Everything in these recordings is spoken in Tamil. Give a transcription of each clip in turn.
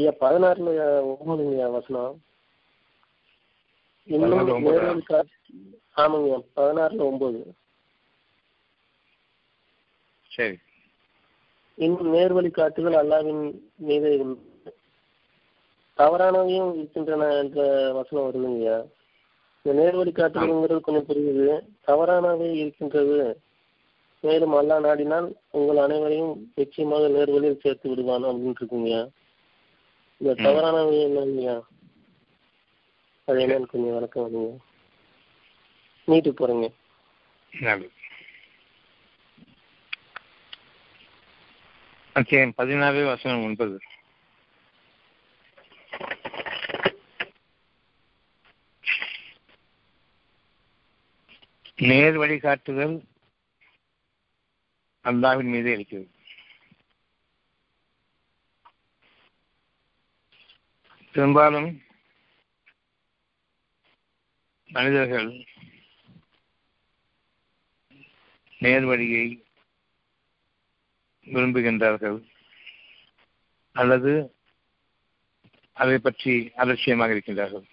ஐயா பதினாறுல ஒன்பதுங்கய்யா வசனம். இன்னும்? நேர்வழி காட்டு ஆமாங்கய்யா பதினாறுல ஒன்பது. சரி. இன்னும் நேர்வழி காட்டுதல் அல்லாவின் மீதே. தவறானவையும் இருக்கின்றன என்ற வசனம் வருதுங்கய்யா இந்த நேர்வழி காட்டுதல்ங்கிறது கொஞ்சம் புரியுது. தவறானவை இருக்கின்றது. மேலும் அல்லா நாடினால் உங்கள் அனைவரையும் நிச்சயமாக நேர்வழியில் சேர்த்து விடுவான் அப்படின்னு இருக்குங்கய்யா இந்த ம். தவறானவை என்னங்கய்யா அது என்னன்னு கொஞ்சம் விளக்கம் வருங்க நீட்டு போறேங்க அத்தியாயம் பதினாறு வசனம் ஒன்பது நேர் வழிகாட்டுதல் அல்லாவின் மீதே இருக்கிறது. பெரும்பாலும் மனிதர்கள் நேர்வழியை விரும்புகின்றார்கள் அல்லது அதை பற்றி அலட்சியமாக இருக்கின்றார்கள்.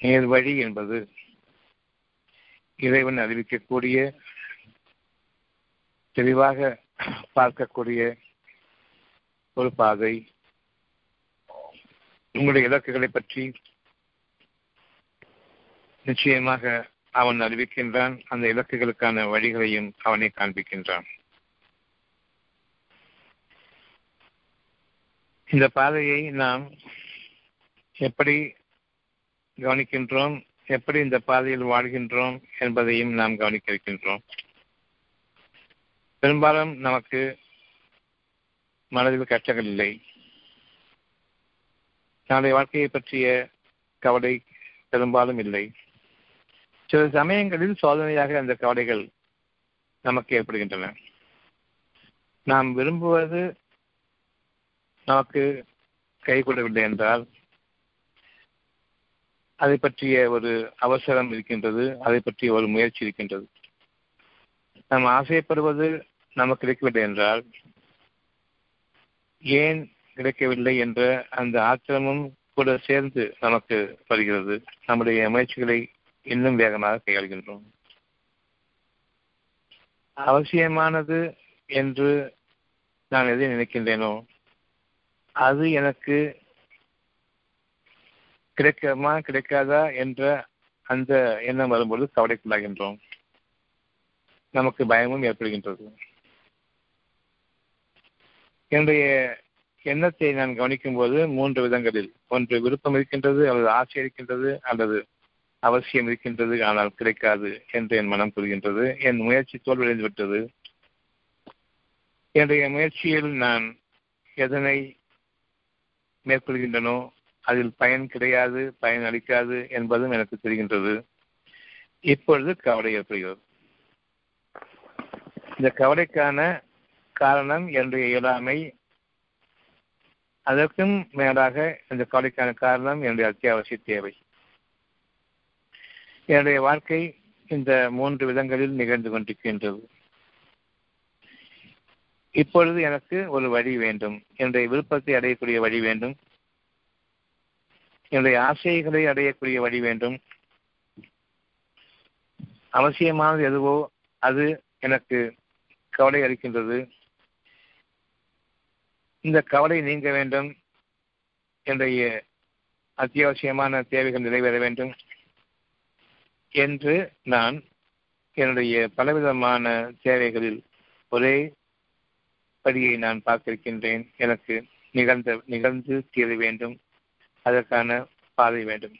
நேர்வழி என்பது இறைவன் அறிவிக்கக்கூடிய தெளிவாக பார்க்கக்கூடிய ஒரு பாதை. உங்களுடைய இலக்குகளை பற்றி நிச்சயமாக அவன் அறிவிக்கின்றான். அந்த இலக்குகளுக்கான வழிகளையும் அவனை காண்பிக்கின்றான். இந்த பாதையை நாம் எப்படி கவனிக்கின்றோம்? எப்படி இந்த பாதையில் வாழ்கின்றோம் என்பதையும் நாம் கவனிக்க இருக்கின்றோம். பெரும்பாலும் நமக்கு மனதில் கஷ்டங்கள் இல்லை. நாளை வாழ்க்கையை பற்றிய கவலை பெரும்பாலும் இல்லை. சில சமயங்களில் சோதனையாக அந்த கவலைகள் நமக்கு ஏற்படுகின்றன. நாம் விரும்புவது நமக்கு கைகூடவில்லை என்றால் அதை பற்றிய ஒரு அவசரம் இருக்கின்றது அதை பற்றிய ஒரு முயற்சி இருக்கின்றது. நாம் ஆசைப்படுவது நமக்கு கிடைக்கவில்லை என்றால் ஏன் கிடைக்கவில்லை என்ற அந்த ஆத்திரமும் கூட சேர்ந்து நமக்கு வருகிறது. நம்முடைய முயற்சிகளை இன்னும் வேகமாக கையாளுகின்றோம். அவசியமானது என்று நான் எதை நினைக்கின்றேனோ அது எனக்கு கிடைக்குமா கிடைக்காதா என்ற அந்த எண்ணம் வரும்போது கவலைக்குள்ளாகின்றோம். நமக்கு பயமும் ஏற்படுகின்றது. என்னுடைய எண்ணத்தை நான் கவனிக்கும் போது மூன்று விதங்களில். ஒன்று விருப்பம் இருக்கின்றது அல்லது ஆசை இருக்கின்றது அல்லது அவசியம் இருக்கின்றது ஆனால் கிடைக்காது என்று என் மனம் கூறுகின்றது. என் முயற்சி தோல்வியடைந்து விட்டது. என்னுடைய முயற்சியில் நான் எதனை மேற்கொள்கின்றனோ அதில் பயன் கிடையாது பயன் அளிக்காது என்பதும் எனக்கு தெரிகின்றது. இப்பொழுது கவலை ஏற்படுகிறது. இந்த கவலைக்கான காரணம் என்னுடைய இயலாமை அதற்கும் மேலாக இந்த கவலைக்கான காரணம் என்னுடைய அத்தியாவசிய தேவை. என்னுடைய வாழ்க்கை இந்த மூன்று விதங்களில் நிகழ்ந்து கொண்டிருக்கின்றது. இப்பொழுது எனக்கு ஒரு வழி வேண்டும். என்னுடைய விருப்பத்தை அடையக்கூடிய வழி வேண்டும். என்னுடைய ஆசைகளை அடையக்கூடிய வழி வேண்டும். அவசியமானது எதுவோ அது எனக்கு கவலை அளிக்கின்றது. இந்த கவலை நீங்க வேண்டும் என்னுடைய அத்தியாவசியமான தேவைகள் நிறைவேற வேண்டும் என்று நான் என்னுடைய பலவிதமான தேவைகளில் ஒரே படியை நான் பார்த்திருக்கின்றேன். எனக்கு நிகழ்ந்த நிகழ்ந்து தீர வேண்டும். அதற்கான பாதை வேண்டும்.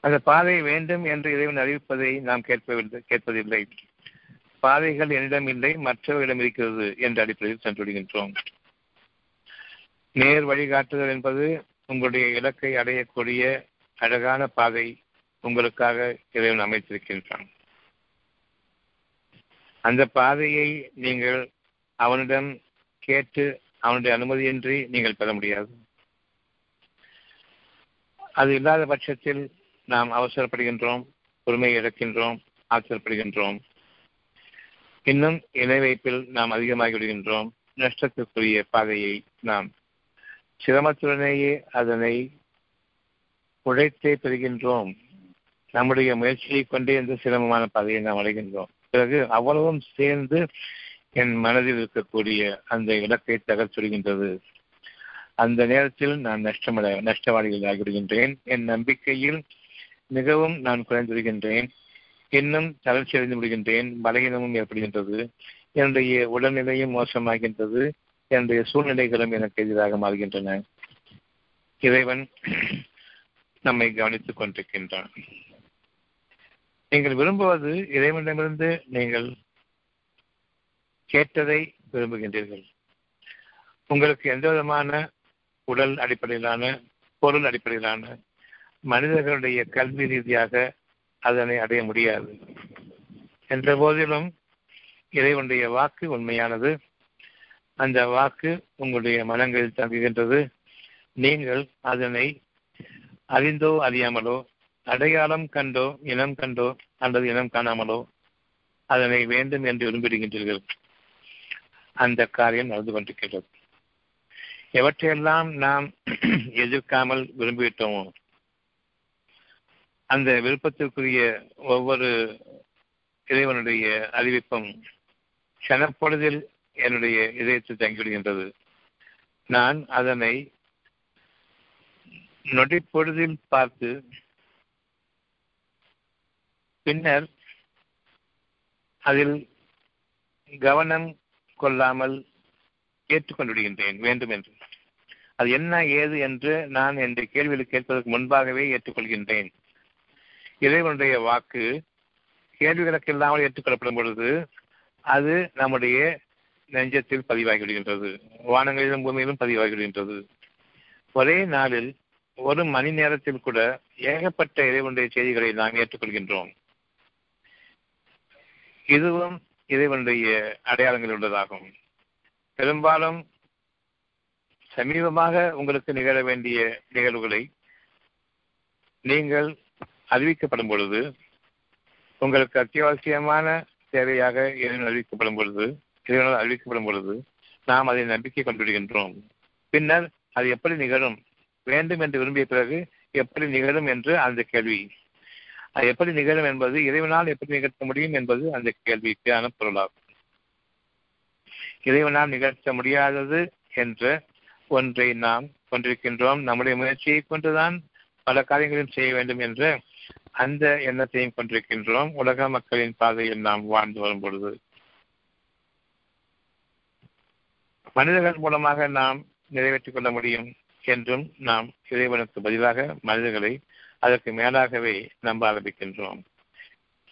அந்த பாதை வேண்டும் என்று இறைவன் அறிவிப்பதை நாம் கேட்பதில்லை கேட்பதில்லை. பாதைகள் என்னிடம் இல்லை மற்றவர்களிடம் இருக்கிறது என்ற அடிப்படையில் சென்றுவிடுகின்றோம். நேர் வழிகாட்டுதல் என்பது உங்களுடைய இலக்கை அடையக்கூடிய அழகான பாதை உங்களுக்காக இறைவன் அமைத்திருக்கின்றான். அந்த பாதையை நீங்கள் அவனிடம் கேட்டு அவனுடைய அனுமதியின்றி நீங்கள் பெற முடியாது. அது இல்லாத பட்சத்தில் நாம் அவசரப்படுகின்றோம் பொறுமையை இழக்கின்றோம் ஆச்சரியப்படுகின்றோம் இன்னும் இணை வைப்பில் நாம் அதிகமாகி விடுகின்றோம். நஷ்டத்திற்குரிய பாதையை நாம் சிரமத்துடனேயே அதனை உழைத்தே பெறுகின்றோம். நம்முடைய முயற்சியை கொண்டே இந்த சிரமமான பாதையை நாம் அடைகின்றோம். பிறகு அவ்வளவும் சேர்ந்து என் மனதில் இருக்கக்கூடிய அந்த இலக்கை தகர்த்துடுகின்றது அந்த நேரத்தில் நான் நஷ்டமட நஷ்டவாளிகள் ஆகிவிடுகின்றேன் என் நம்பிக்கையில் மிகவும் நான் குறைந்துவிடுகின்றேன் இன்னும் தளர்ச்சி அடைந்து விடுகின்றேன் பலகீனமும் ஏற்படுகின்றது என்னுடைய உடல்நிலையும் மோசமாகின்றது என்னுடைய சூழ்நிலைகளும் எனக்கு எதிராக மாறுகின்றன. இறைவன் நம்மை கவனித்துக் கொண்டிருக்கின்றான். நீங்கள் விரும்புவது இறைவனிடமிருந்து நீங்கள் கேட்டதை விரும்புகின்றீர்கள். உங்களுக்கு எந்த விதமான உடல் அடிப்படையிலான பொருள் அடிப்படையிலான மனிதர்களுடைய கல்வி ரீதியாக அதனை அடைய முடியாது. என்ற போதிலும் இறைவனுடைய வாக்கு உண்மையானது. அந்த வாக்கு உங்களுடைய மனங்களில் தங்குகின்றது. நீங்கள் அதனை அறிந்தோ அறியாமலோ அடையாளம் கண்டோ இனம் கண்டோ அல்லது இனம் காணாமலோ அதனை வேண்டும் என்று விரும்பிடுகின்றீர்கள் அந்த காரியம் நடந்து கொண்டிருக்கிறது. எவற்றையெல்லாம் நாம் எதிர்க்காமல் விரும்பிவிட்டோமோ அந்த விருப்பத்திற்குரிய ஒவ்வொரு இறைவனுடைய அறிவிப்பும் கனப்பொழுதில் என்னுடைய இதயத்தில் தங்கிவிடுகின்றது. நான் அதனை நொடிப்பொழுதில் பார்த்து பின்னர் அதில் கவனம் கொள்ளாமல் ஏற்றுக்கொண்டு விடுகின்றேன் வேண்டும் என்று அது என்ன ஏது என்று நான் என்ற கேள்வியில் கேட்பதற்கு முன்பாகவே ஏற்றுக்கொள்கின்றேன். இறைவனுடைய வாக்கு கேள்விகளுக்கு இல்லாமல் ஏற்றுக்கொள்ளப்படும் பொழுது அது நம்முடைய நெஞ்சத்தில் பதிவாகி விடுகின்றது. வானங்களிலும் பூமியிலும் பதிவாகி விடுகின்றது. ஒரே நாளில் ஒரு மணி நேரத்தில் கூட ஏகப்பட்ட இறைவனுடைய செய்திகளை நாம் ஏற்றுக்கொள்கின்றோம். இதுவும் இறைவனுடைய அடையாளங்கள் உள்ளதாகும். பெரும்பாலும் சமீபமாக உங்களுக்கு நிகழ வேண்டிய நிகழ்வுகளை நீங்கள் அறிவிக்கப்படும் பொழுது உங்களுக்கு அத்தியாவசியமான தேவையாக இறைவன் அறிவிக்கப்படும் பொழுது இறைவனால் அறிவிக்கப்படும் பொழுது நாம் அதை நம்பிக்கை கொண்டுவிடுகின்றோம். பின்னர் அது எப்படி நிகழும்? வேண்டும் என்று விரும்பிய பிறகு எப்படி நிகழும் என்று அந்த கேள்வி. அது எப்படி நிகழும் என்பது இறைவனால் எப்படி நிகழ்த்த முடியும் என்பது அந்த கேள்விக்கான பொருளாகும். இறைவனால் நிகழ்த்த முடியாதது என்ற ஒன்றை நாம் கொண்டிருக்கின்றோம். நம்முடைய முயற்சியை கொண்டுதான் பல காரியங்களையும் செய்ய வேண்டும் என்ற அந்த எண்ணத்தையும் கொண்டிருக்கின்றோம். உலக மக்களின் பாதையில் நாம் வாழ்ந்து வரும் பொழுது மனிதர்கள் மூலமாக நாம் நிறைவேற்றிக் கொள்ள முடியும் என்றும் நாம் இறைவனுக்கு பதிலாக மனிதர்களை அதற்கு மேலாகவே நம்ப ஆரம்பிக்கின்றோம்.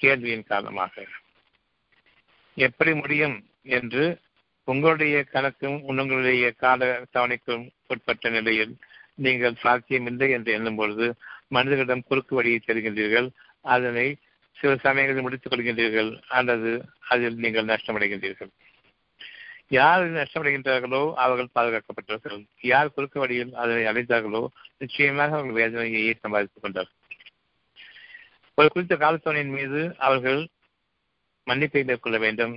கேள்வியின் காரணமாக. எப்படி முடியும் என்று உங்களுடைய கணக்கும் உங்களுடைய கால தவணைக்கும் உட்பட்ட நிலையில் நீங்கள் சாத்தியமில்லை என்று எண்ணும் பொழுது மனிதர்களிடம் குறுக்கு வழியை தருகின்றீர்கள் அதனை சில சமயங்களில் முடித்துக் கொள்கின்றீர்கள் அல்லது அதில் நீங்கள் நஷ்டமடைகின்றீர்கள். யார் நஷ்டமடைகின்றார்களோ அவர்கள் பாதுகாக்கப்பட்டார்கள் யார் குறுக்கு வழியில் அதனை அடைந்தார்களோ நிச்சயமாக அவர்கள் வேதனையை சம்பாதித்துக் கொண்டார்கள். ஒரு குறித்த காலத்தவனின் மீது அவர்கள் மன்னிப்பை மேற்கொள்ள வேண்டும்.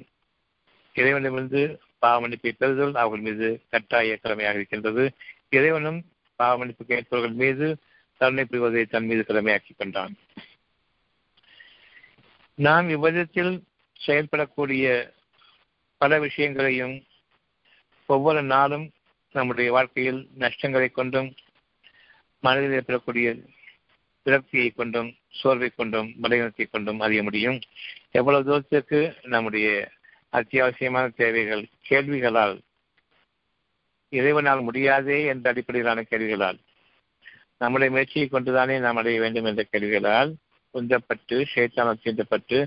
இறைவனிடமிருந்து பாவ மன்னிப்பை பெறுதல் அவர்கள் மீது கட்டாய கடமையாக இருக்கின்றது. இறைவனும் பாவ மன்னிப்பு கேட்பவர்கள் மீது கருணை புரிவதை தன் மீது கடமையாக்கிக் கொண்டான். நாம் இவ்விதத்தில் செயல்படக்கூடிய பல விஷயங்களையும் ஒவ்வொரு நாளும் நம்முடைய வாழ்க்கையில் நஷ்டங்களை கொண்டும் மனதில் ஏற்படக்கூடிய விரக்தியை கொண்டும் சோர்வை கொண்டும் பலகீனத்தை கொண்டும் அறிய முடியும். எவ்வளவு தூரத்திற்கு நம்முடைய அத்தியாவசியமான தேவைகள் கேள்விகளால் இறைவனால் முடியாதே என்ற அடிப்படையிலான கேள்விகளால் நம்முடைய முயற்சியை கொண்டுதானே நாம் அடைய வேண்டும் என்ற கேள்விகளால் உந்தப்பட்டு சேத்தானம் தீண்டப்பட்டு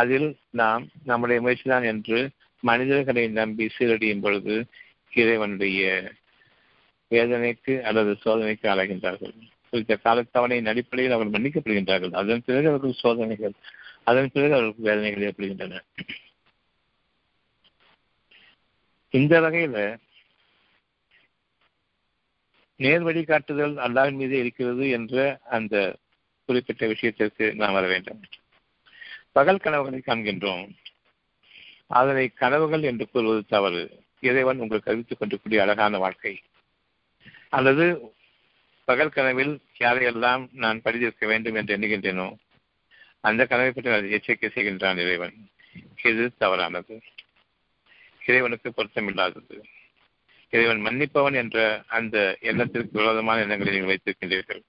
அதில் நாம் நம்முடைய முயற்சிதான் என்று மனிதர்களை நம்பி சீரடியும் பொழுது இறைவனுடைய வேதனைக்கு அல்லது சோதனைக்கு ஆளாகின்றார்கள். குறித்த காலத்தவணையின் அடிப்படையில் அவர்கள் மன்னிக்கப்படுகின்றார்கள். அதன் பிறகு அவர்கள் சோதனைகள் அதன் பிறகு அவர்களுக்கு வேதனைகள் ஏற்படுகின்றன. இந்த வகையில நேர் வழிகாட்டுதல் அல்லாவின் மீது இருக்கிறது என்ற அந்த குறிப்பிட்ட விஷயத்திற்கு நாம் வர வேண்டும். பகல் கனவுகளை காண்கின்றோம். அதனை கனவுகள் என்று கூறுவது தவறு. இறைவன் உங்கள் கவித்துக் கொண்டிருக்கூடிய அழகான வாழ்க்கை. அல்லது பகல் கனவில் யாரையெல்லாம் நான் படித்திருக்க வேண்டும் என்று எண்ணுகின்றேனோ அந்த கனவை பற்றி நான் எச்சரிக்கை செய்கின்றான் இறைவன். இது தவறானது. இறைவனுக்கு பொருத்தமில்லாதது. இறைவன் மன்னிப்பவன் என்ற அந்த எண்ணத்திற்கு விரோதமான எண்ணங்களை நீங்கள் வைத்திருக்கின்றீர்கள்.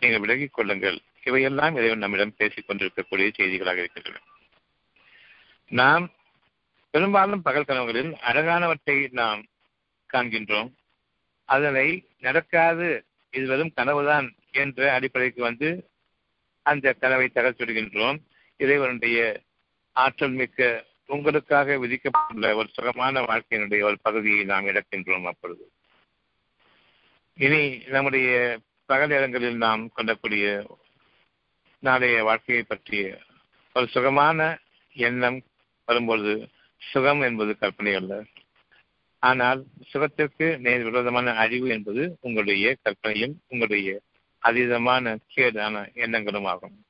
நீங்கள் விலகிக் கொள்ளுங்கள். இவையெல்லாம் இறைவன் நம்மிடம் பேசிக் கொண்டிருக்கக்கூடிய செய்திகளாக இருக்கின்றன. நாம் பெரும்பாலும் பகல் கனவுகளில் அழகானவற்றை நாம் காண்கின்றோம். அதனை நடக்காது இது வெறும் கனவுதான் என்ற அடிப்படைக்கு வந்து அந்த கனவை தகர்த்துவிடுகின்றோம் இறைவனுடைய ஆற்றல் மிக்க உங்களுக்காக விதிக்கப்பட்டுள்ள ஒரு சுகமான வாழ்க்கையினுடைய ஒரு பகுதியை நாம் இழக்கின்றோம் அப்பொழுது. இனி நம்முடைய பகல் இடங்களில் நாம் கொண்டக்கூடிய நாளைய வாழ்க்கையை பற்றிய ஒரு சுகமான எண்ணம் வரும்பொழுது சுகம் என்பது கற்பனை அல்ல ஆனால் சுகத்திற்கு நேர் விரோதமான அழிவு என்பது உங்களுடைய கற்பனையும் உங்களுடைய அதீதமான கேடான எண்ணங்களும் ஆகும்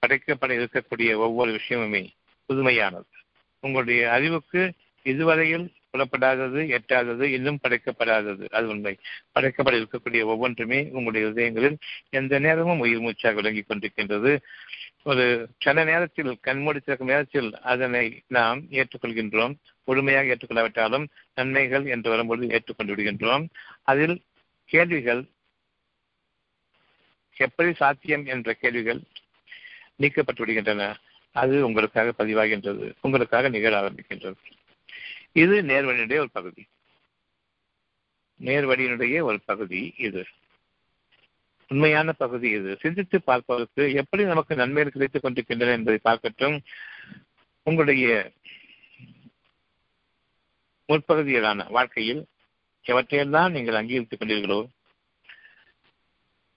படைக்கப்பட இருக்கக்கூடிய ஒவ்வொரு விஷயமுமே புதுமையானது. உங்களுடைய அறிவுக்கு இதுவரையில் புலப்படாதது எட்டாதது இன்னும் படைக்கப்படாதது. அது உண்மை. படைக்கப்பட இருக்கக்கூடிய ஒவ்வொன்றுமே உங்களுடைய இதயங்களில் எந்த நேரமும் உயிர் மூச்சாக விளங்கிக் கொண்டிருக்கின்றது. ஒரு சில நேரத்தில் கண்மூடி திறக்கும் நேரத்தில் அதனை நாம் ஏற்றுக்கொள்கின்றோம். முழுமையாக ஏற்றுக்கொள்ளாவிட்டாலும் நன்மைகள் என்று வரும்பொழுது ஏற்றுக்கொண்டு விடுகின்றோம். அதில் கேள்விகள் எப்படி சாத்தியம் என்ற கேள்விகள் நீக்கப்பட்டு விடுகின்றன. அது உங்களுக்காக பதிவாகின்றது உங்களுக்காக நிகழ ஆரம்பிக்கின்றது. இது நேர்வழியினுடைய ஒரு பகுதி. நேர்வழியினுடைய ஒரு பகுதி இது. உண்மையான பகுதி இது. சிந்தித்து பார்ப்பதற்கு எப்படி நமக்கு நன்மைகள் கிடைத்துக் கொண்டிருக்கின்றன என்பதை பார்க்கட்டும். உங்களுடைய முற்பகுதியிலான வாழ்க்கையில் எவற்றையெல்லாம் நீங்கள் அங்கீகரித்துக் கொண்டீர்களோ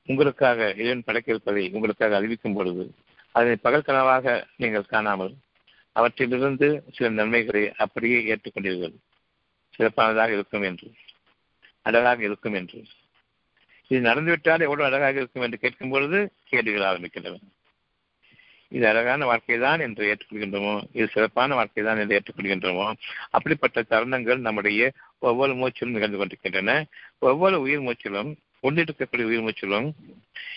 உங்களுக்காக இறைவன் படைக்க இருப்பதை உங்களுக்காக அறிவிக்கும் பொழுது அதனை பகல் கனவாக நீங்கள் காணாமல் அவற்றிலிருந்து சில நன்மைகளை அப்படியே ஏற்றுக்கொண்டீர்கள். சிறப்பானதாக இருக்கும் என்று. அழகாக இருக்கும் என்று. இது நடந்துவிட்டால் எவ்வளவு அழகாக இருக்கும் என்று கேட்கும் பொழுது கேள்விகள் ஆரம்பிக்கின்றன. இது அழகான வாழ்க்கை தான் என்று ஏற்றுக்கொள்கின்றோமோ? இது சிறப்பான வாழ்க்கை தான் என்று ஏற்றுக்கொள்கின்றோமோ? அப்படிப்பட்ட தருணங்கள் நம்முடைய ஒவ்வொரு மூச்சிலும் நிகழ்ந்து கொண்டிருக்கின்றன. ஒவ்வொரு உயிர் மூச்சிலும் உள்ளிட்டிருக்கக்கூடிய உயிர் மூச்சிலும்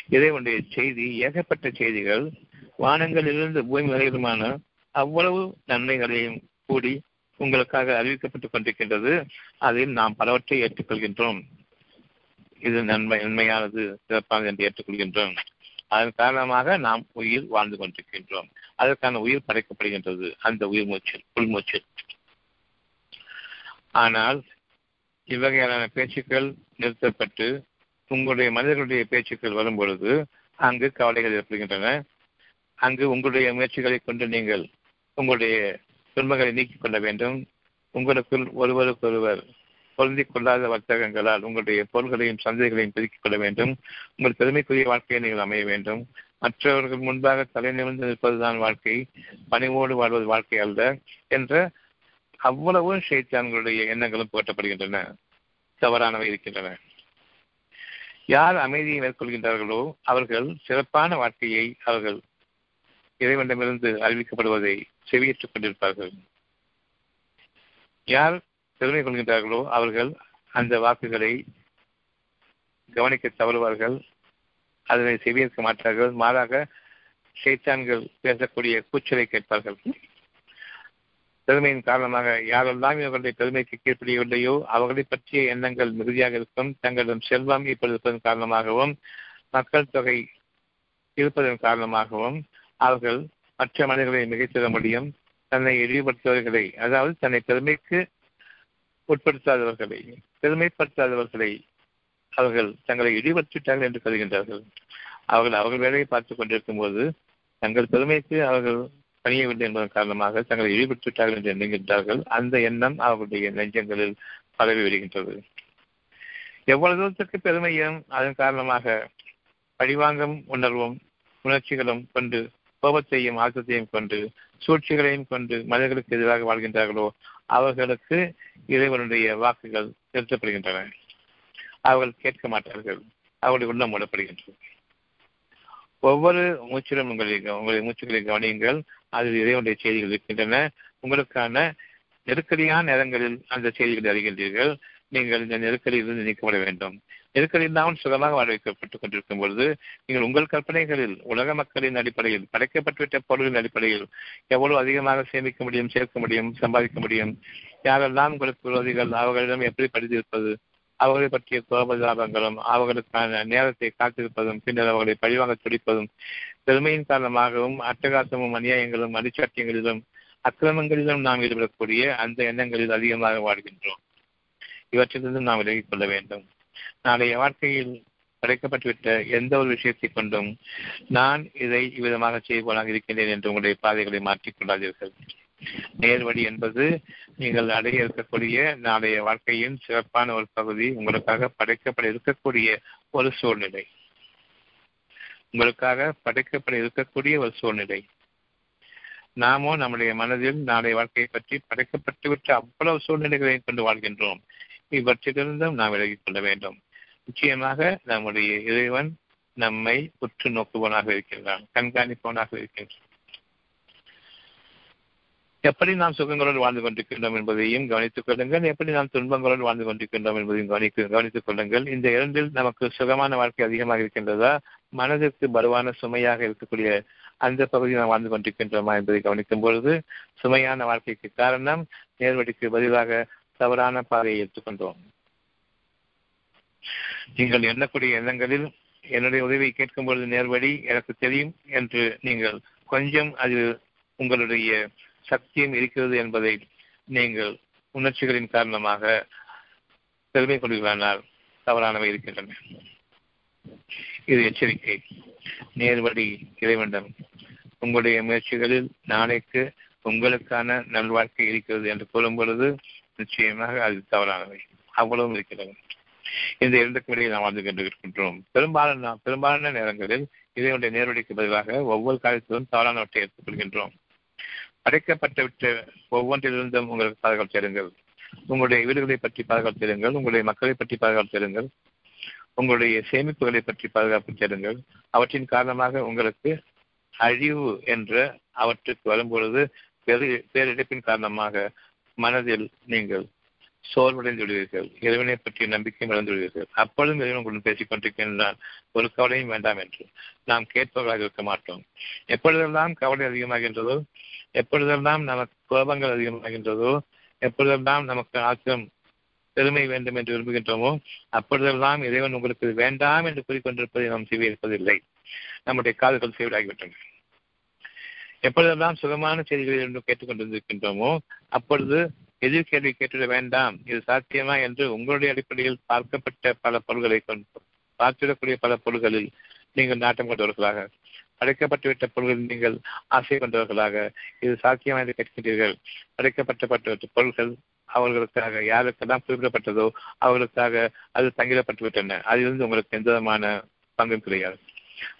இறைவனுடைய செய்தி ஏகப்பட்ட செய்திகள் வானங்களிலிருந்து பூமி வரையிலுமான அவ்வளவு நன்மைகளையும் கூடி உங்களுக்காக அறிவிக்கப்பட்டுக் கொண்டிருக்கின்றது. அதில் நாம் பலவற்றை ஏற்றுக்கொள்கின்றோம். இது நன்மை நன்மையானது சிறப்பானது என்று ஏற்றுக்கொள்கின்றோம். அதன் காரணமாக நாம் உயிர் வாழ்ந்து கொண்டிருக்கின்றோம். அதற்கான உயிர் படைக்கப்படுகின்றது. அந்த உயிர் மூச்சில் உள்மூச்சில் ஆனால் இவ்வகையான பேச்சுக்கள் நிறுத்தப்பட்டு உங்களுடைய மனிதர்களுடைய பேச்சுக்கள் வரும் பொழுது அங்கு கவலைகள் ஏற்படுகின்றன. அங்கு உங்களுடைய முயற்சிகளை கொண்டு நீங்கள் உங்களுடைய துன்பங்களை நீக்கிக் கொள்ள வேண்டும். உங்களுக்குள் ஒருவருக்கொருவர் பொருந்திக் கொள்ளாத வர்த்தகங்களால் உங்களுடைய பொருள்களையும் சந்தைகளையும் பெருக்கிக் கொள்ள வேண்டும். உங்கள் பெருமைக்குரிய வாழ்க்கையை நீங்கள் அமைய வேண்டும். மற்றவர்கள் முன்பாக தலை நிமிர்ந்து நிற்பதுதான் வாழ்க்கை. பணிவோடு வாழ்வது வாழ்க்கை அல்ல என்ற அவ்வளவு ஷைத்தான்களுடைய எண்ணங்களும் புகட்டப்படுகின்றன. தவறானவை இருக்கின்றன. யார் அமைதியை மேற்கொள்கின்றார்களோ அவர்கள் சிறப்பான வாழ்க்கையை அவர்கள் இறைவனிடமிருந்து அறிவிக்கப்படுவதை செவியேற்றுக் கொண்டிருப்பார்கள். யார் பெருமை கொள்கின்றார்களோ அவர்கள் அந்த வாக்குகளை கவனிக்க தவறுவார்கள். அதனை செவியேற்க மாட்டார்கள். மாறாக சைத்தான்கள் பேசக்கூடிய கூச்சலை கேட்பார்கள். பெருமையின் காரணமாக யாரெல்லாம் இவர்களுடைய பெருமைக்கு கீழ்ப்படியவில்லையோ அவர்களை பற்றிய எண்ணங்கள் மிகுதியாக இருக்கும். தங்களிடம் செல்வம் இப்படி இருப்பதன் காரணமாகவும் மக்கள் தொகை இருப்பதன் காரணமாகவும் அவர்கள் மற்ற மனிதர்களை மிகைத்திட முடியும். தன்னை இழிவுபடுத்துபவர்களை அதாவது தன்னை பெருமைக்கு உட்படுத்தாதவர்களை பெருமைப்படுத்தாதவர்களை அவர்கள் தங்களை இழிவுபடுத்திவிட்டார்கள் என்று கருதுகின்றார்கள். அவர்கள் அவர்கள் வேலையை பார்த்துக் கொண்டிருக்கும் போது தங்கள் பெருமைக்கு அவர்கள் பணியவில்லை என்பதன் காரணமாக தங்களை இழிவுபடுத்திவிட்டார்கள் என்று எண்ணுகின்றார்கள். அந்த எண்ணம் அவர்களுடைய நெஞ்சங்களில் பரவி விடுகின்றது எவ்வளவு தூரத்திற்கு பெருமையும் அதன் காரணமாக பழிவாங்கும் உணர்வும் உணர்ச்சிகளும் கொண்டு கோபத்தையும் ஆக்கத்தையும் கொண்டு சூழ்ச்சிகளையும் கொண்டு மனிதர்களுக்கு எதிராக வாழ்கின்றார்களோ அவர்களுக்கு இறைவனுடைய வாக்குகள் செலுத்தப்படுகின்றன. அவர்கள் கேட்க மாட்டார்கள். அவருடைய உள்ளம் மூடப்படுகின்றது. ஒவ்வொரு மூச்சிலும் உங்களை உங்களுடைய மூச்சுகளை கவனியுங்கள். அதில் இறைவனுடைய செய்திகள் இருக்கின்றன. உங்களுக்கான நெருக்கடியான நேரங்களில் அந்த செய்திகளை அறிகின்றீர்கள். நீங்கள் இந்த நெருக்கடியிலிருந்து நீக்கப்பட வேண்டும். நெருக்கடி இல்லாமல் சுகமாக வாழ வைக்கப்பட்டுக் கொண்டிருக்கும் பொழுது நீங்கள் உங்கள் கற்பனைகளில் உலக மக்களின் அடிப்படையில் படைக்கப்பட்டுவிட்ட பொருளின் அடிப்படையில் எவ்வளவு அதிகமாக சேமிக்க முடியும் சேர்க்க முடியும் சம்பாதிக்க முடியும்? யாரெல்லாம் உங்களுக்கு விரோதிகள் அவர்களிடம் எப்படி படித்திருப்பது அவர்களை பற்றிய கோபதாபங்களும் அவர்களுக்கான நேரத்தை காத்திருப்பதும் பின்னர் அவர்களை பழிவாங்க துடிப்பதும் பெருமையின் காரணமாகவும் அட்டகாசமும் அநியாயங்களும் அடிச்சாட்டியங்களிலும் அக்கிரமங்களிலும் நாம் ஈடுபடக்கூடிய அந்த எண்ணங்களில் அதிகமாக வாழ்கின்றோம். இவற்றிலிருந்து நாம் விலகிக் கொள்ள வேண்டும். நாளைய வாழ்க்கையில் படைக்கப்பட்டுவிட்ட எந்த ஒரு விஷயத்தை கொண்டும் நான் இதை இவ்விதமாக செய்வதாக இருக்கின்றேன் என்று உங்களுடைய பாதைகளை மாற்றிக் கொள்ளாதீர்கள். நேர்வழி என்பது நீங்கள் அடைய இருக்கக்கூடிய நாளைய வாழ்க்கையின் சிறப்பான ஒரு பகுதி உங்களுக்காக படைக்கப்பட இருக்கக்கூடிய ஒரு சூழ்நிலை. உங்களுக்காக படைக்கப்பட இருக்கக்கூடிய ஒரு சூழ்நிலை. நாமோ நம்முடைய மனதில் நாளைய வாழ்க்கையை பற்றி படைக்கப்பட்டுவிட்ட அவ்வளவு சூழ்நிலைகளை கொண்டு வாழ்கின்றோம். இவற்றிலிருந்தும் நாம் விலகிக் கொள்ள வேண்டும். நிச்சயமாக நம்முடைய இறைவன் நம்மை உற்று நோக்குவனாக இருக்கின்றான் கண்காணிப்பவனாக இருக்கின்றான். எப்படி நாம் சுகங்களோடு வாழ்ந்து கொண்டிருக்கின்றோம் என்பதையும் கவனித்துக் கொள்ளுங்கள். எப்படி நாம் துன்பங்களோடு வாழ்ந்து கொண்டிருக்கின்றோம் என்பதையும் கவனிக்க கவனித்துக் கொள்ளுங்கள். இந்த இரண்டில் நமக்கு சுகமான வாழ்க்கை அதிகமாக இருக்கின்றதா? மனதிற்கு பருவான சுமையாக இருக்கக்கூடிய அந்த பகுதியில் நாம் வாழ்ந்து கொண்டிருக்கின்றோமா என்பதை கவனிக்கும் பொழுது சுமையான வாழ்க்கைக்கு காரணம் நேர்வடிக்கு பதிலாக தவறான பாதையை எடுத்துக்கொண்டோம். நீங்கள் எண்ணக்கூடிய எண்ணங்களில் என்னுடைய உதவியை கேட்கும் பொழுது நேர்வழி எனக்கு தெரியும் என்று நீங்கள் கொஞ்சம் அது உங்களுடைய சக்தியும் இருக்கிறது என்பதை நீங்கள் உணர்ச்சிகளின் காரணமாக பெருமை கொள்கிறானால் தவறானவை இருக்கின்றன. இது எச்சரிக்கை. நேர்வழி இறைவனிடம். உங்களுடைய முயற்சிகளில் நாளைக்கு உங்களுக்கான நல்வாழ்க்கை இருக்கிறது என்று கூறும் பொழுது நிச்சயமாக அது தவறானவை அவ்வளவும் இருக்கிறது. இந்த இரண்டுக்கும் இடையே நாம் வாழ்ந்து கொண்டிருக்கின்றோம். பெரும்பாலான பெரும்பாலான நேரங்களில் இதனுடைய நேரடிக்கு பதிலாக ஒவ்வொரு காலத்திலும் தவறானவற்றை எடுத்துக்கொள்கின்றோம் படைக்கப்பட்டுவிட்ட ஒவ்வொன்றிலிருந்தும் உங்களுக்கு பாதுகாப்பு தேடுங்கள். உங்களுடைய வீடுகளை பற்றி பாதுகாப்பு தேடுங்கள். உங்களுடைய மக்களை பற்றி பாதுகாப்பு தேடுங்கள். உங்களுடைய சேமிப்புகளை பற்றி பாதுகாப்பு தேடுங்கள். அவற்றின் காரணமாக உங்களுக்கு அழிவு என்ற அவற்றுக்கு வரும்பொழுது பெரு பேரிழப்பின் காரணமாக மனதில் நீங்கள் சோர்வடைந்து விடுவீர்கள். இறைவனை பற்றிய நம்பிக்கை இழந்து விடுவீர்கள். அப்பொழுதும் இறைவன் உங்களுடன் பேசிக் கொண்டிருக்கின்றான். ஒரு கவலையும் வேண்டாம் என்று நாம் கேட்பவர்களாக இருக்க மாட்டோம். எப்பொழுதெல்லாம் கவலை அதிகமாகின்றதோ எப்பொழுதெல்லாம் நமக்கு கோபங்கள் அதிகமாகின்றதோ எப்பொழுதெல்லாம் நமக்கு ஆத்திரம் பெருமை வேண்டும் என்று விரும்புகின்றோமோ அப்பொழுதெல்லாம் இறைவன் உங்களுக்கு வேண்டாம் என்று கூறிக்கொண்டிருப்பதை நாம் செய்விப்பதில்லை நம்முடைய காதுகள் செய்வதாகிவிட்டன எப்பொழுதெல்லாம் சுகமான செய்திகளை என்று கேட்டுக்கொண்டிருக்கின்றோமோ அப்பொழுது எதிர் கேள்வி கேட்டுவிட வேண்டாம். இது சாத்தியமா என்று உங்களுடைய அடிப்படையில் பார்க்கப்பட்ட பல பொருள்களை கொண்டு பார்த்திடக்கூடிய பல பொருள்களில் நீங்கள் நாட்டம் கொண்டவர்களாக அடைக்கப்பட்டுவிட்ட பொருள்களில் நீங்கள் ஆசை கொண்டவர்களாக இது சாத்தியமா என்று கேட்கின்றீர்கள். அடைக்கப்பட்டப்பட்ட பொருள்கள் அவர்களுக்காக யாருக்கெல்லாம் குறிப்பிடப்பட்டதோ அவர்களுக்காக அது தங்கிடப்பட்டு விட்டன அதிலிருந்து உங்களுக்கு எந்த விதமான பங்கும் கிடையாது.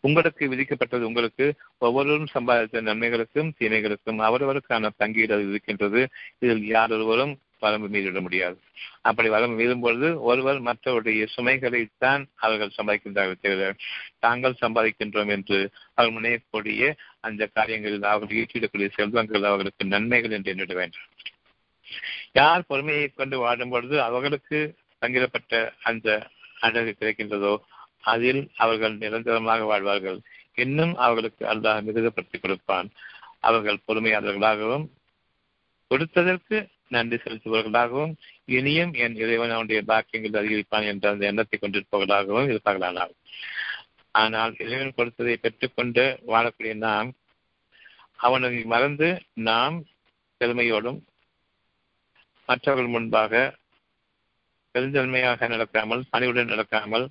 உங்களுக்கு விதிக்கப்பட்டது உங்களுக்கு ஒவ்வொருவரும் சம்பாதித்த நன்மைகளுக்கும் தீமைகளுக்கும் அவரவருக்கான பங்கீடு இருக்கின்றது. இதில் யாரொருவரும் வரம்பு மீறிவிட முடியாது. அப்படி வரம்பு மீறும் பொழுது ஒருவர் மற்றவருடைய சுமைகளைத்தான் அவர்கள் சம்பாதிக்கின்றார்கள் தவிர தாங்கள் சம்பாதிக்கின்றோம் என்று அவர் முனையக்கூடிய அந்த காரியங்களில் அவர்கள் ஈட்டிடக்கூடிய செல்வங்கள் அவர்களுக்கு நன்மைகள் என்று எண்ணிட வேண்டும். யார் பொறுமையை கொண்டு வாடும் பொழுது அவர்களுக்கு பங்கிடப்பட்ட அந்த அழகு கிடைக்கின்றதோ அதில் அவர்கள் நிரந்தரமாக வாழ்வார்கள். இன்னும் அவர்களுக்கு அல்லாஹ் மிருகப்படுத்தி கொடுப்பான். அவர்கள் பொறுமையாளர்களாகவும் கொடுத்ததற்கு நன்றி செலுத்துபவர்களாகவும் இனியும் என் இறைவன் அவனுடைய பாக்கியங்கள் அதிகரிப்பான் என்ற அந்த எண்ணத்தை கொண்டிருப்பவர்களாகவும் இருப்பார்களானால். ஆனால் இறைவன் கொடுத்ததை பெற்றுக்கொண்டு வாழக்கூடிய நாம் அவனை மறந்து நாம் பெருமையோடும் மற்றவர்கள் முன்பாக பெருந்தன்மையாக நடக்காமல் பணிவுடன் நடக்காமல்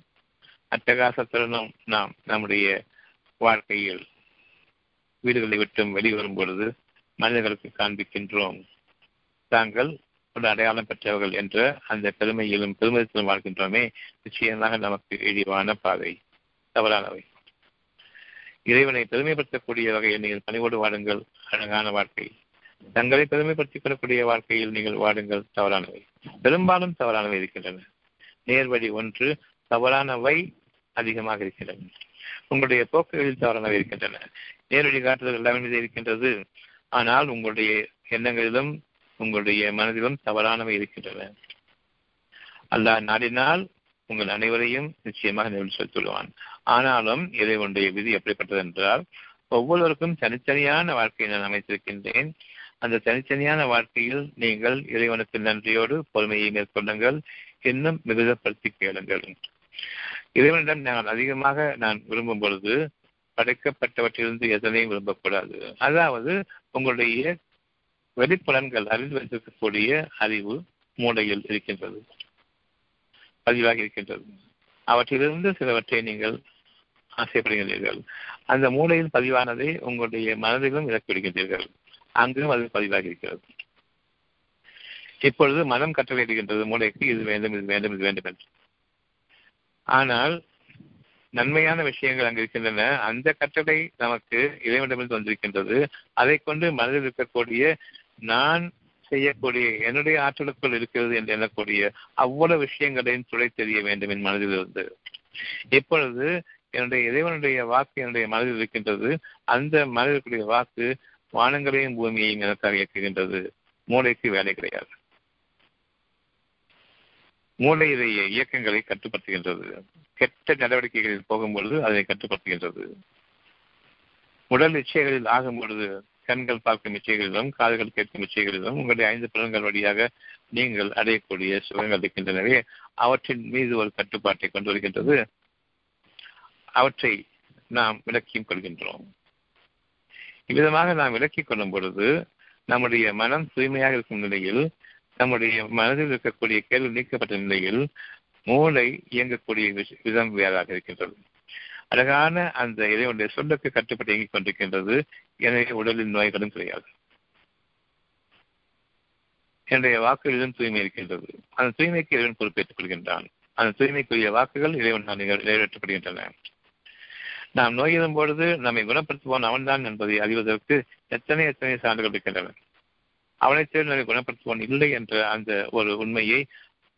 அட்டகாசத்துடனும் நாம் நம்முடைய வாழ்க்கையில் வீடுகளை விட்டும் வெளிவரும் பொழுது மனிதர்களுக்கு காண்பிக்கின்றோம். தாங்கள் ஒரு அடையாளம் பெற்றவர்கள் என்ற அந்த பெருமையிலும் பெருமிதத்திலும் வாழ்கின்றோமே. நிச்சயமாக நமக்கு இழிவான பாதை. தவறானவை. இறைவனை பெருமைப்படுத்தக்கூடிய வகையில் நீங்கள் பணிவோடு வாடுங்கள். அழகான வாழ்க்கை. தங்களை பெருமைப்படுத்திக் கொள்ளக்கூடிய வாழ்க்கையில் நீங்கள் வாடுங்கள். தவறானவை. பெரும்பாலும் தவறானவை இருக்கின்றன. நேர்வழி ஒன்று தவறானவை அதிகமாக இருக்கிறது உங்களுடைய போக்குகளில் தவறானவை இருக்கின்றன. நேரடி காட்டுதல் எல்லாமே இருக்கின்றது. ஆனால் உங்களுடைய எண்ணங்களிலும் உங்களுடைய மனதிலும் தவறானவை இருக்கின்றன. அல்லாஹ் நாடினால் உங்கள் அனைவரையும் நிச்சயமாக நினைவு செலுத்துவான். ஆனாலும் இறைவனுடைய விதி எப்படிப்பட்டது என்றால் ஒவ்வொருவருக்கும் தனித்தனியான வாழ்க்கையை நான் அமைத்திருக்கின்றேன். அந்த தனித்தனியான வாழ்க்கையில் நீங்கள் இறைவனுக்கு நன்றியோடு பொறுமையை மேற்கொள்ளுங்கள். இன்னும் மிகுதப்படுத்தி கேளுங்கள். இறைவனிடம் நான் அதிகமாக நான் விரும்பும் பொழுது படைக்கப்பட்டவற்றிலிருந்து எதனையும் விரும்பக்கூடாது. அதாவது உங்களுடைய வெளிப்புலன்கள் அறிந்து வைத்திருக்கக்கூடிய அறிவு மூளையில் இருக்கின்றது. பதிவாக இருக்கின்றது. அவற்றிலிருந்து சிலவற்றை நீங்கள் ஆசைப்படுகின்றீர்கள். அந்த மூளையில் பதிவானதை உங்களுடைய மனதிலும் இறக்கிவிடுகின்றீர்கள். அங்கும் அது பதிவாகி இருக்கிறது. இப்பொழுது மனம் கட்டளையிடுகின்றது மூளைக்கு இது வேண்டும் இது வேண்டும் இது வேண்டும் என்று. ஆனால் நன்மையான விஷயங்கள் அங்கு இருக்கின்றன. அந்த கட்டளை நமக்கு இறைவனிடமிருந்து வந்திருக்கின்றது. அதை கொண்டு மனதில் இருக்கக்கூடிய நான் செய்யக்கூடிய என்னுடைய ஆற்றலுக்குள் இருக்கிறது என்று எண்ணக்கூடிய அவ்வளவு விஷயங்களையும் துளை தெரிய வேண்டும் என் மனதில் இருந்து இப்பொழுது என்னுடைய இறைவனுடைய வாக்கு என்னுடைய மனதில் இருக்கின்றது. அந்த மனதிற்குரிய வாக்கு வானங்களையும் பூமியையும் எனக்காக இயக்குகின்றது மூளைக்கு வேலை கிடையாது. மூளையுடைய இயக்கங்களை கட்டுப்படுத்துகின்றது. கெட்ட நடவடிக்கைகளில் போகும்பொழுது அதை கட்டுப்படுத்துகின்றது. உடல் இச்சைகளில் ஆகும் பொழுது கண்கள் பார்க்கும் இச்சைகளிலும் காதுகள் கேட்கும் இச்சைகளிலும் உங்களுடைய ஐந்து புலன்கள் வழியாக நீங்கள் அடையக்கூடிய சுகங்கள் இருக்கின்றனவே அவற்றின் மீது ஒரு கட்டுப்பாட்டை கொண்டு வருகின்றது. அவற்றை நாம் விளக்கியும் கொள்கின்றோம். இவ்விதமாக நாம் விளக்கிக் கொள்ளும் பொழுது நம்முடைய மனம் தூய்மையாக இருக்கும் நிலையில் நம்முடைய மனதில் இருக்கக்கூடிய கேள்வி நீக்கப்பட்ட நிலையில் மூளை இயங்கக்கூடிய விதம் வேறாக இருக்கின்றது. அழகான அந்த இறைவனுடைய சொல்லுக்கு கட்டுப்பட்டு இயங்கிக் கொண்டிருக்கின்றது. எனவே உடலின் நோய்களும் கிடையாது. என்னுடைய வாக்குகளிலும் தூய்மை இருக்கின்றது. அந்த தூய்மைக்கு இறைவன் பொறுப்பேற்றுக் கொள்கின்றான். அந்த தூய்மைக்குரிய வாக்குகள் இறைவன் நிறைவேற்றப்படுகின்றன. நாம் நோய் பொழுது நம்மை குணப்படுத்துவோன் அவன்தான் என்பதை அறிவதற்கு எத்தனை எத்தனை சான்றுகள் இருக்கின்றன? அவனை தேடி நம்மை இல்லை என்ற அந்த ஒரு உண்மையை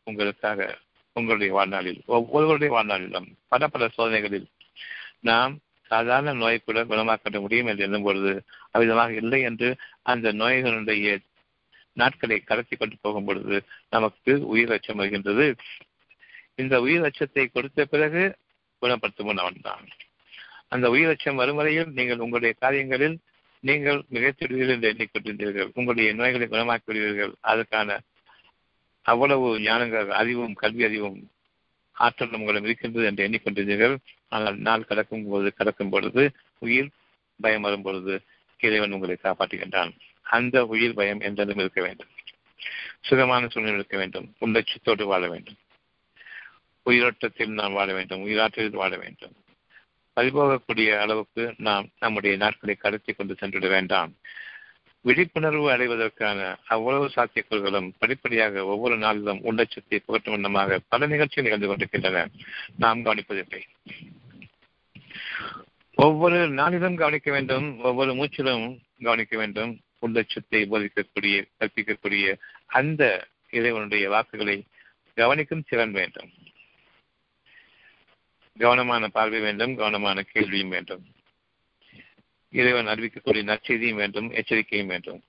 உங்களுக்காக உங்களுடைய வாழ்நாளில் ஒவ்வொருவருடைய வாழ்நாளிலும் பல பல சோதனைகளில் நாம் சாதாரண நோயை கூட குணமாக்க முடியும் என்று எண்ணும் பொழுது அவ்விதமாக இல்லை என்று அந்த நோய்களுடைய நாட்களை கடத்தி கொண்டு போகும் பொழுது நமக்கு உயிர் அச்சம் வருகின்றது. இந்த உயிர் அச்சத்தை கொடுத்த பிறகு குணப்படுத்தும் அவன்தான். அந்த உயிர் அச்சம் வரும் வரையில் நீங்கள் உங்களுடைய காரியங்களில் நீங்கள் மிகச்சிடுவீர்கள் என்று எண்ணிக்கொண்டிருந்தீர்கள். உங்களுடைய நோய்களை குணமாக்கி விடுவீர்கள் அதற்கான அவ்வளவு ஞானங்கள் அறிவும் கல்வி அறிவும் ஆற்றல் உங்களிடம் இருக்கின்றது என்று எண்ணிக்கொண்டிருந்தீர்கள். ஆனால் நாள் கடக்கும் போது கடக்கும் பொழுது உயிர் பயம் வரும் பொழுது இறைவன் உங்களை காப்பாற்றுகின்றான். அந்த உயிர் பயம் என்றதும் இருக்க வேண்டும். சுகமான சூழ்நிலை இருக்க வேண்டும். உள்ளட்சத்தோடு வாழ வேண்டும். உயிரோட்டத்தில் நான் வாழ வேண்டும். உயிராற்றலில் வாழ வேண்டும். பறிபோகக்கூடிய அளவுக்கு நாம் நம்முடைய நாட்களை கடத்தி கொண்டு சென்றுவிட வேண்டாம். விழிப்புணர்வு அடைவதற்கான அவ்வளவு சாத்தியக்கூறுகளும் படிப்படியாக ஒவ்வொரு நாளிலும் உள்ளட்சத்தை புகட்டும் வண்ணமாக பல நிகழ்ச்சிகள் நிகழ்ந்து கொண்டிருக்கின்றன. நாம் கவனிப்பதில்லை. ஒவ்வொரு நாளிலும் கவனிக்க வேண்டும் ஒவ்வொரு மூச்சிலும் கவனிக்க வேண்டும். உள்ளட்சத்தை போதிக்கக்கூடிய கற்பிக்கக்கூடிய அந்த இறைவனுடைய வாக்குகளை கவனிக்கும் திறன் வேண்டும். கவனமான பார்வை வேண்டும் கவனமான கேள்வியும் வேண்டும். இறைவன் அறிவிக்கக்கூடிய நற்செய்தியும் வேண்டும் எச்சரிக்கையும் வேண்டும்.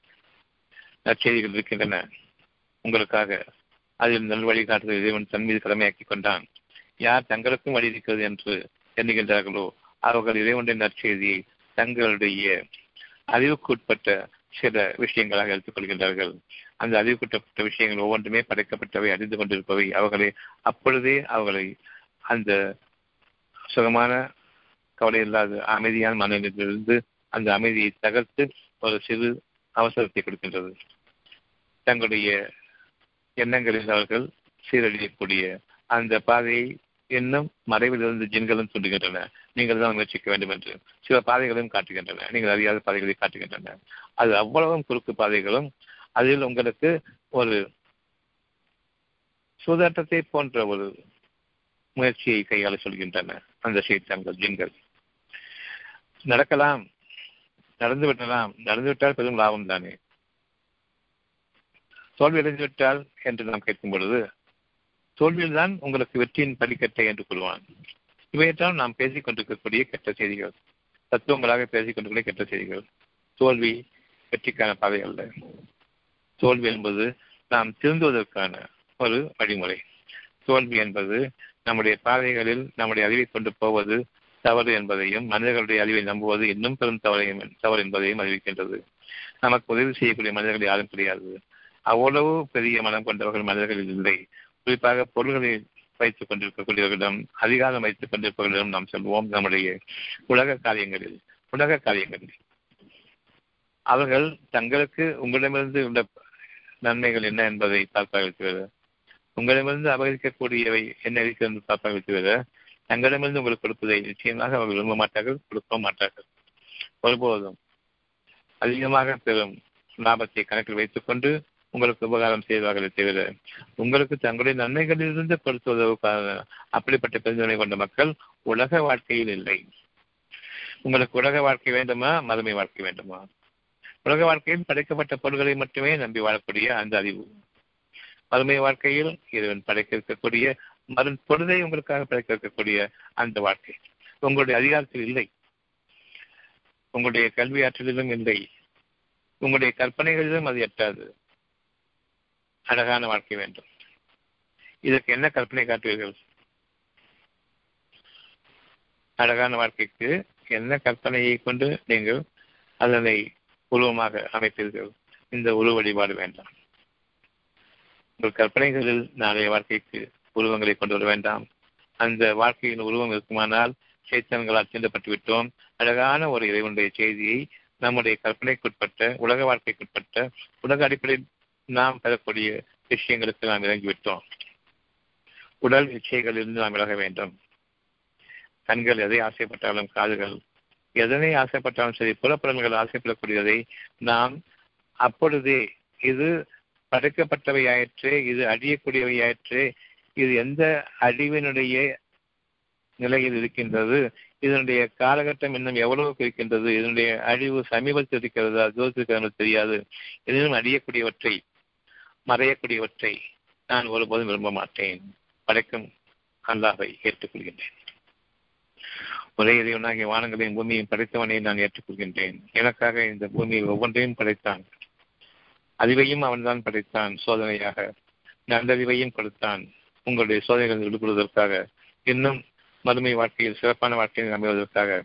நற்செய்திகள் இருக்கின்றன. உங்களுக்காக அதில் நல் வழிகாட்டுதல் இறைவன் தன் மீது கடமையாக்கி கொண்டான். யார் தங்களுக்கும் வழி இருக்கிறது என்று எண்ணுகின்றார்களோ அவர்கள் இறைவனுடைய நற்செய்தியை தங்களுடைய அறிவுக்குட்பட்ட சில விஷயங்களாக எடுத்துக்கொள்கின்றார்கள் அந்த அறிவுக்குட்பட்ட விஷயங்கள் ஒவ்வொன்றுமே படைக்கப்பட்டவை அறிந்து கொண்டிருப்பவை. அவர்களை அப்பொழுதே அவர்களை அந்த சுகமான கவலை இல்லாத அமைதியான மனநிலையிலிருந்து அந்த அமைதியை தகர்த்து ஒரு சிறு அவசரத்தை கொடுக்கின்றது. தங்களுடைய எண்ணங்களில் அவர்கள் சீரழியக்கூடிய அந்த பாதையை இன்னும் மறைவிலிருந்து ஜின்களும் தூண்டுகின்றன. நீங்கள் தான் முயற்சிக்க வேண்டும் என்று சில பாதைகளையும் காட்டுகின்றன. நீங்கள் அறியாத பாதைகளை காட்டுகின்றன. அது அவ்வளவும் குறுக்கு பாதைகளும் அதில் உங்களுக்கு ஒரு சூதாட்டத்தை போன்ற ஒரு முயற்சியை கையாள சொல்கின்றன. அந்த சைத்தான்கள் ஜின்கள் நடக்கலாம். நடந்து விடலாம். நடந்து விட்டால் பெரும் லாபம் தானே. தோல்வி அடைந்து விட்டால் என்று நாம் கேட்கும் பொழுது தோல்வியில்தான் உங்களுக்கு வெற்றியின் படிக்கட்டை என்று கூறுவான். இவையெல்லாம் நாம் பேசிக் கொண்டிருக்கக்கூடிய கெட்ட செய்திகள். தத்துவங்களாக பேசிக் கொண்டிருக்கிற கெட்ட செய்திகள். தோல்வி வெற்றிக்கான பாதை அல்ல. தோல்வி என்பது நாம் திருந்துவதற்கான ஒரு வழிமுறை. தோல்வி என்பது நம்முடைய பாதைகளில் நம்முடைய அறிவை கொண்டு போவது தவறு என்பதையும் மனிதர்களுடைய அறிவை நம்புவது இன்னும் பெரும் தவறையும் தவறு என்பதையும் அறிவிக்கின்றது. நமக்கு உதவி செய்யக்கூடிய மனிதர்கள் யாரும் கிடையாது. அவ்வளவு பெரிய மனம் கொண்டவர்கள் மனிதர்கள் இல்லை. குறிப்பாக பொருள்களை வைத்துக் கொண்டிருக்கக்கூடியவர்களிடம் அதிகாரம் வைத்துக் கொண்டிருப்பவர்களிடம் நாம் சொல்வோம் நம்முடைய உலக காரியங்களில் உலக காரியங்களில். அவர்கள் தங்களுக்கு உங்களிடமிருந்து உள்ள நன்மைகள் என்ன என்பதை பார்ப்பார்கள் உங்களிடமிருந்து அபகரிக்கக்கூடியவை என்ன இருக்கிறது பார்ப்பாங்க தவிர தங்களிடமிருந்து உங்களுக்கு கொடுப்பதை நிச்சயமாக அவர்கள் விரும்ப மாட்டார்கள் கொடுக்க மாட்டார்கள். ஒருபோதும் அதிகமாக பெறும் லாபத்தை கணக்கில் வைத்துக் கொண்டு உங்களுக்கு உபகாரம் செய்வார்களே தவிர உங்களுக்கு தங்களுடைய நன்மைகளிலிருந்து கொடுத்துவதற்கான அப்படிப்பட்ட பெருந்தனை கொண்ட மக்கள் உலக வாழ்க்கையில் இல்லை. உங்களுக்கு உலக வாழ்க்கை வேண்டுமா மதுமை வாழ்க்கை வேண்டுமா? உலக வாழ்க்கையில் படைக்கப்பட்ட பொருள்களை மட்டுமே நம்பி வாழக்கூடிய அந்த அறிவு. மறுமை வாழ்க்கையில் இறைவன் படைக்க இருக்கக்கூடிய மறு பொழுதை உங்களுக்காக படைக்க இருக்கக்கூடிய அந்த வாழ்க்கை. உங்களுடைய அதிகாரத்தில் இல்லை. உங்களுடைய கல்வி ஆற்றலிலும் இல்லை. உங்களுடைய கற்பனைகளிலும் அது எட்டாது. அழகான வாழ்க்கை வேண்டும். இதற்கு என்ன கற்பனை காட்டுவீர்கள்? அழகான வாழ்க்கைக்கு என்ன கற்பனையை கொண்டு நீங்கள் அதனை உருவமாக அமைப்பீர்கள்? இந்த உருவ வழிபாடு வேண்டாம். உங்கள் கற்பனைகளில் நாளைய வாழ்க்கைக்கு உருவங்களை கொண்டு வர வேண்டாம். அந்த வாழ்க்கையின் உருவம் இருக்குமானால் சைத்தன்களால் தீண்டப்பட்டு விட்டோம் அழகான ஒரு இறைவனுடைய செய்தியை நம்முடைய கற்பனைக்குட்பட்ட உலக வாழ்க்கைக்குட்பட்ட உலக அடிப்படையில் நாம் பெறக்கூடிய விஷயங்களுக்கு நாம் இறங்கிவிட்டோம். உடல் இச்சைகளிலிருந்து நாம் விலக வேண்டும். கண்கள் எதை ஆசைப்பட்டாலும் காதுகள் எதனை ஆசைப்பட்டாலும் சரி புலப்படல்கள் ஆசைப்படக்கூடியதை நாம் அப்பொழுதே இது படைக்கப்பட்டவையாயிற்று இது அழியக்கூடியவையாயிற்று இது எந்த அழிவினுடைய நிலையில் இருக்கின்றது இதனுடைய காலகட்டம் இன்னும் எவ்வளவு இருக்கின்றது இதனுடைய அழிவு சமீபத்தில் இருக்கிறதா தூரத்திற்கு தெரியாது எதிலும் அழியக்கூடியவற்றை மறையக்கூடியவற்றை நான் ஒருபோதும் விரும்ப மாட்டேன். படைக்கும் அல்லாவை ஏற்றுக்கொள்கின்றேன். ஒரே இறைவனாகிய வானங்களையும் பூமியையும் படைத்தவனை நான் ஏற்றுக்கொள்கின்றேன். எனக்காக இந்த பூமியை ஒவ்வொன்றையும் படைத்தான். அறிவையும் அவன்தான் படைத்தான் சோதனையாக. நல்லறிவையும் கொடுத்தான். உங்களுடைய சோதனைகள் விடுபடுவதற்காக இன்னும் மறுமை வாழ்க்கையில் சிறப்பான வாழ்க்கையை அமைவதற்காக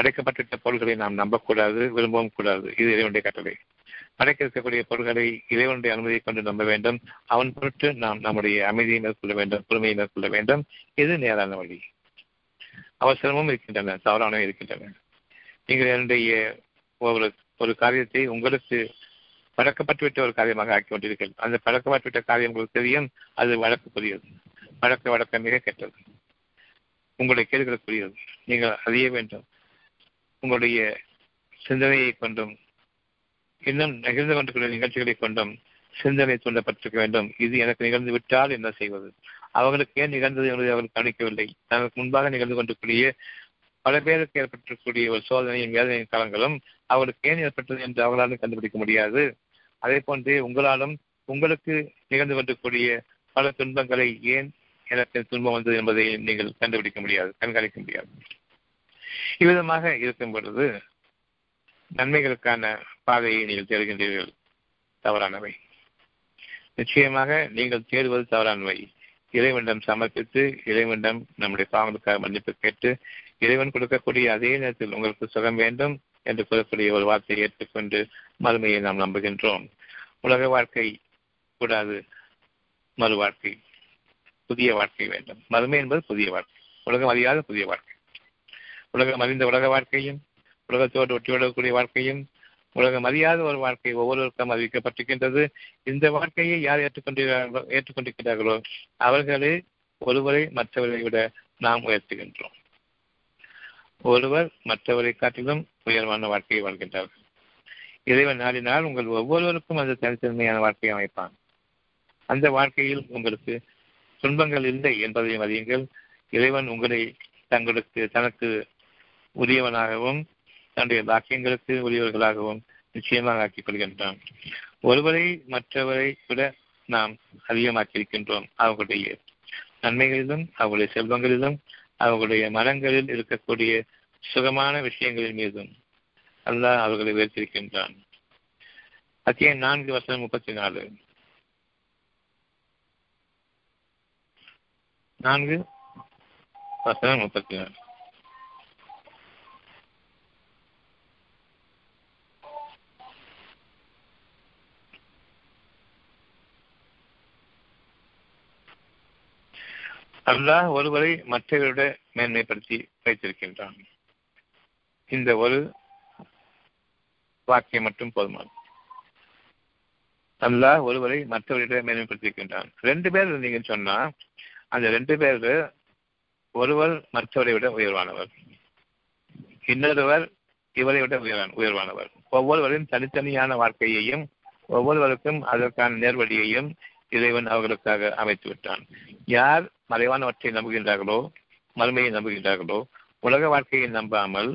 படைக்கப்பட்டுள்ள பொருள்களை நாம் நம்பக்கூடாது விரும்பவும் கூடாது. இது இறைவனுடைய கட்டளை. படைக்க இருக்கக்கூடிய பொருள்களை இறைவனுடைய அனுமதியை கொண்டு நம்ப வேண்டும். அவன் பொருட்டு நாம் நம்முடைய அமைதியை மேற்கொள்ள வேண்டும் பொறுமையை மேற்கொள்ள வேண்டும். இது நேரான வழி. அவசரமும் இருக்கின்றன தவறானவும் இருக்கின்றன. நீங்கள் என்னுடைய ஒரு ஒரு காரியத்தை உங்களுக்கு பழக்கப்பட்டுவிட்ட ஒரு காரியமாக ஆக்கி கொண்டிருக்கிறேன் அந்த பழக்கப்பட்டுவிட்ட காரியம் உங்களுக்கு தெரியும். அது வழக்குக்குரியது. வழக்க வழக்க மிக கெட்டது. உங்களுடைய கேள்விகளுக்குரியது நீங்கள் அறிய வேண்டும். உங்களுடைய சிந்தனையை கொண்டும் இன்னும் நிகழ்ந்து கொண்டிருக்கிற நிகழ்ச்சிகளை கொண்டும் சிந்தனை தூண்டப்பட்டிருக்க வேண்டும். இது எனக்கு நிகழ்ந்து விட்டால் என்ன செய்வது? அவர்களுக்கு ஏன் நிகழ்ந்தது என்பதை அவர்கள் கவனிக்கவில்லை. தனக்கு முன்பாக நிகழ்ந்து கொண்டிருக்கூடிய பல பேருக்கு ஏற்பட்டிருக்கக்கூடிய ஒரு சோதனையும் வேதனையின் காலங்களும் அவர்களுக்கு ஏன் ஏற்பட்டது என்று அவர்களாலும் கண்டுபிடிக்க முடியாது. அதே போன்று உங்களாலும் உங்களுக்கு நிகழ்ந்து கொண்டிருக்கக்கூடிய பல துன்பங்களை ஏன் எனக்கு துன்பம் வந்தது என்பதை நீங்கள் கண்டுபிடிக்க முடியாது கண்காணிக்க முடியாது. இவ்விதமாக இருக்கும் பொழுது நன்மைகளுக்கான பாதையை நீங்கள் தேடுகின்றீர்கள் தவறானவை. நிச்சயமாக நீங்கள் தேடுவது தவறானவை. இறைவனிடம் சமர்ப்பித்து இறைவனிடம் நம்முடைய பாவங்களுக்காக மன்னிப்பு கேட்டு இறைவன் கொடுக்கக்கூடிய அதே நேரத்தில் உங்களுக்கு சுகம் வேண்டும் என்று கூறக்கூடிய ஒரு வார்த்தையை ஏற்றுக்கொண்டு மறுமையை நாம் நம்புகின்றோம். உலக வாழ்க்கை கூடாது. மறு வாழ்க்கை. புதிய வாழ்க்கை வேண்டும். மறுமை என்பது புதிய வாழ்க்கை. உலகம் அறியாத புதிய வாழ்க்கை. உலகம் அறிந்த உலக வாழ்க்கையும் உலகத்தோடு ஒட்டிவிடக்கூடிய வாழ்க்கையும் உலகம் அறியாத ஒரு வாழ்க்கை ஒவ்வொருவருக்கும் அறிவிக்கப்பட்டிருக்கின்றது. இந்த வாழ்க்கையை யார் ஏற்றுக்கொண்டிருக்கிறார்களோ ஏற்றுக்கொண்டிருக்கிறார்களோ அவர்களே ஒருவரை மற்றவரை விட நாம் உயர்த்துகின்றோம். ஒருவர் மற்றவரை காட்டிலும் உயர்வான வாழ்க்கையை வாழ்கின்றார்கள் இறைவன் நாடினால் உங்கள் ஒவ்வொருவருக்கும் அந்த தனித்தன்மையான வாழ்க்கையை அமைப்பான். அந்த வாழ்க்கையில் உங்களுக்கு துன்பங்கள் இல்லை என்பதையும் அறியுங்கள். இறைவன் உங்களை தங்களுக்கு தனக்கு உரியவனாகவும் தன்னுடைய பாக்கியங்களுக்கு உரியவர்களாகவும் நிச்சயமாக ஆக்கிக் கொள்கின்றான். ஒருவரை மற்றவரை விட நாம் அதிகமாக்கியிருக்கின்றோம் அவர்களுடைய நன்மைகளிலும் அவர்களுடைய செல்வங்களிலும் அவர்களுடைய மனங்களில் இருக்கக்கூடிய சுகமான விஷயங்களின் மீதும் அல்லாஹ் அவர்களை உயர்த்திருக்கின்றான் அத்தியம் நான்கு வருஷம் முப்பத்தி நாலு நான்கு வசனம் முப்பத்தி நாலு அல்லாஹ் ஒருவரை மற்றவரோட மேன்மைப்படுத்தி வைத்திருக்கின்றான். இந்த ஒரு வாக்கியம் மட்டும் போதுமானது. அல்லாஹ் ஒருவரை மற்றவரிட மேன்மைப்படுத்தியிருக்கின்றான் ரெண்டு பேர் இருந்தீங்கன்னு சொன்னா அந்த ரெண்டு பேர் ஒருவர் மற்றவரை விட உயர்வானவர். இன்னொருவர் இவரை விட உயர்வான உயர்வானவர். ஒவ்வொருவரின் தனித்தனியான வாழ்க்கையையும் ஒவ்வொருவருக்கும் அதற்கான நேர்வழியையும் இறைவன் அவர்களுக்காக அமைத்து விட்டான் யார் மறைவானவற்றை நம்புகின்றார்களோ மறுமையை நம்புகின்றார்களோ உலக வாழ்க்கையை நம்பாமல்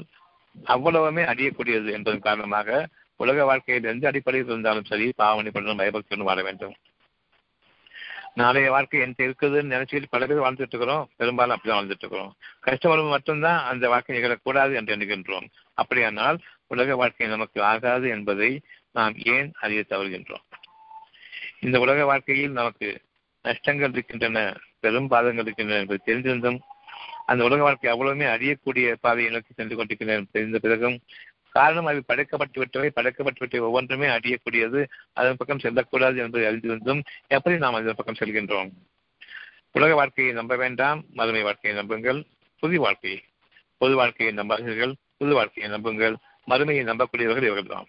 அவ்வளவுமே அறியக்கூடியது என்பதன் காரணமாக உலக வாழ்க்கையில் எந்த அடிப்படையில் இருந்தாலும் சரி பாவனைப்படணும் பயபக்தனும் வாழ வேண்டும். நாளைய வாழ்க்கை என்கிட்ட இருக்குதுன்னு நினைச்சிட்டு பல பேர் வாழ்ந்துட்டு இருக்கிறோம். பெரும்பாலும் அப்படிதான் வாழ்ந்துட்டு இருக்கிறோம். கஷ்டம் மட்டும்தான் அந்த வாழ்க்கை நிகழக்கூடாது என்று எண்ணுகின்றோம். அப்படியானால் உலக வாழ்க்கை நமக்கு ஆகாது என்பதை நாம் ஏன் அறிய தவறுகின்றோம்? இந்த உலக வாழ்க்கையில் நமக்கு நஷ்டங்கள் இருக்கின்றன பெரும் பாதங்கள் இருக்கின்றன என்பது தெரிந்திருந்தும் அந்த உலக வாழ்க்கை அவ்வளவுமே அறியக்கூடிய பாதையை நோக்கி சென்று கொண்டிருக்கின்றன தெரிந்த பிறகும் காரணம் அவை படைக்கப்பட்டு விட்டவை படைக்கப்பட்டு விட்டவை ஒவ்வொன்றுமே அறியக்கூடியது அதன் பக்கம் செல்லக்கூடாது என்பதை அறிந்திருந்தும் எப்படி நாம் அதன் பக்கம் செல்கின்றோம்? உலக வாழ்க்கையை நம்ப வேண்டாம் மதுமை வாழ்க்கையை நம்புங்கள் புது வாழ்க்கையை பொது வாழ்க்கையை நம்பாதீர்கள் புது வாழ்க்கையை நம்புங்கள் மறுமையை நம்பக்கூடியவர்கள் இவர்கள்தான்.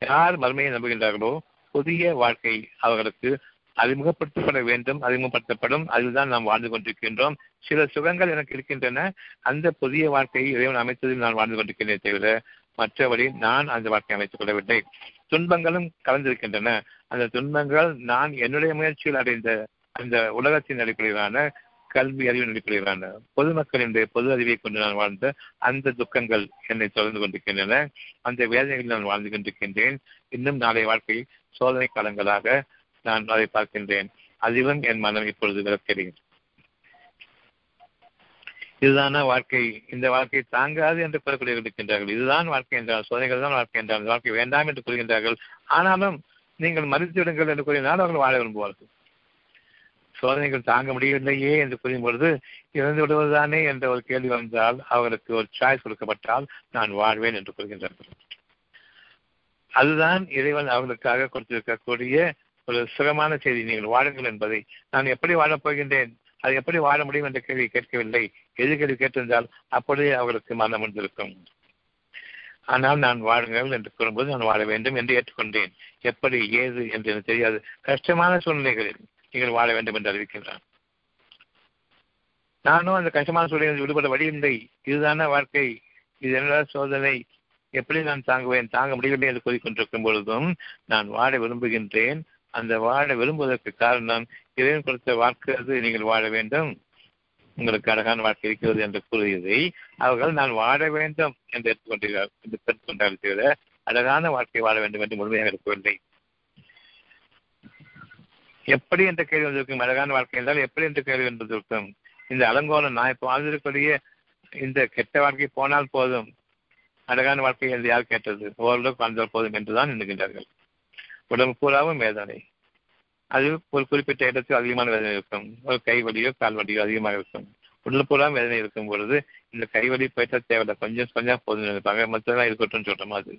யார் மறுமையை நம்புகின்றார்களோ புதிய வாழ்க்கை அவர்களுக்கு அறிமுகப்படுத்தப்பட வேண்டும் அறிமுகப்படுத்தப்படும். அதில்தான் நாம் வாழ்ந்து கொண்டிருக்கின்றோம். சில சுகங்கள் எனக்கு இருக்கின்றன. அந்த புதிய வாழ்க்கையை இறைவன் அமைத்ததில் நான் வாழ்ந்து கொண்டிருக்கின்றேன் தவிர மற்றபடி நான் அந்த வாழ்க்கையை அமைத்துக் கொள்ளவில்லை. துன்பங்களும் கலந்திருக்கின்றன. அந்த துன்பங்கள் நான் என்னுடைய முயற்சியில் அடைந்த அந்த உலகத்தின் அடிப்படையிலான கல்வி அறிவின் அடிப்படையிலான பொதுமக்களினுடைய பொது அறிவை கொண்டு நான் வாழ்ந்த அந்த துக்கங்கள் என்னை தொடர்ந்து கொண்டிருக்கின்றன. அந்த வேதனைகளில் நான் வாழ்ந்து கொண்டிருக்கின்றேன். இன்னும் நாளைய வாழ்க்கையில் சோதனை காலங்களாக நான் அதை பார்க்கின்றேன். அதிலும் என் மனம் இப்பொழுது விளக்கிறேன் இதுதான வாழ்க்கை? இந்த வாழ்க்கை தாங்காது என்று கூறக்கூடிய இருக்கின்றார்கள். இதுதான் வாழ்க்கை என்றால் சோதனைகள் தான் வாழ்க்கை என்றால் வாழ்க்கை வேண்டாம் என்று கூறுகின்றார்கள். ஆனாலும் நீங்கள் மறுத்து விடுங்கள் என்று கூறினால் அவர்கள் வாழ விரும்புவார்கள். சோதனைகள் தாங்க முடியவில்லையே என்று கூறும் பொழுது இறந்து விடுவதுதானே என்ற ஒரு கேள்வி வந்தால் அவர்களுக்கு ஒரு சாய்ஸ் கொடுக்கப்பட்டால் நான் வாழ்வேன் என்று கூறுகின்றார்கள். அதுதான் இறைவன் அவர்களுக்காக கொடுத்திருக்கக்கூடிய ஒரு சுகமான செய்தி. நீங்கள் வாழுங்கள் என்பதை. நான் எப்படி வாழப் போகின்றேன்? அது எப்படி வாழ முடியும் என்ற கேள்வி கேட்கவில்லை. எது கேள்வி கேட்டிருந்தால் அப்படியே அவர்களுக்கு மனம் வந்திருக்கும். ஆனால் நான் வாழுங்கள் என்று கூறும்போது நான் வாழ வேண்டும் என்று ஏற்றுக்கொண்டேன். எப்படி ஏது என்று எனக்கு தெரியாது. கஷ்டமான சூழ்நிலைகளில் நீங்கள் வாழ வேண்டும் என்று அறிவிக்கின்றான். நானும் அந்த கஷ்டமான சூழ்நிலையில் விடுபட வழியில்லை இதுதான வாழ்க்கை. இது என்ன சோதனை? எப்படி நான் தாங்குவேன்? தாங்க முடியவில்லை என்று கூறிக்கொண்டிருக்கும் பொழுதும் நான் வாழ விரும்புகின்றேன். அந்த வாழ விரும்புவதற்கு காரணம் இறைவன் கொடுத்த வாழ்க்கை அது. நீங்கள் வாழ வேண்டும். உங்களுக்கு அழகான வாழ்க்கை இருக்கிறது என்று கூறியதை அவர்கள் நான் வாழ வேண்டும் என்று எடுத்துக்கொண்டார்கள். என்று பெற்றுக்கொண்டார்கள் தவிர அழகான வாழ்க்கை வாழ வேண்டும் என்று முழுமையாக இருக்கவில்லை எப்படி என்ற கேள்வி வந்திருக்கும். அழகான வாழ்க்கை என்றால் எப்படி என்ற கேள்வி வந்திருக்கும். இந்த அலங்கோலம் நான் இப்போ வாழ்ந்திருக்கக்கூடிய இந்த கெட்ட வாழ்க்கை போனால் போதும். அழகான வாழ்க்கை என்று யார் கேட்டது? ஓரளவுக்கு வாழ்ந்தால் போதும் என்றுதான் எண்ணுகின்றார்கள். உடம்பு பூராவும் வேதனை. அது ஒரு குறிப்பிட்ட இடத்தில் அதிகமான வேதனை இருக்கும். ஒரு கை வலியோ கால் வலியோ அதிகமாக இருக்கும். உடல் பூரா வேதனை இருக்கும் பொழுது இந்த கை வலி போயிட்டா தேவையில்லை. கொஞ்சம் கொஞ்சம் போதும் நினைப்பாங்க. மற்றதான் இருக்கட்டும் சொல்ற அது?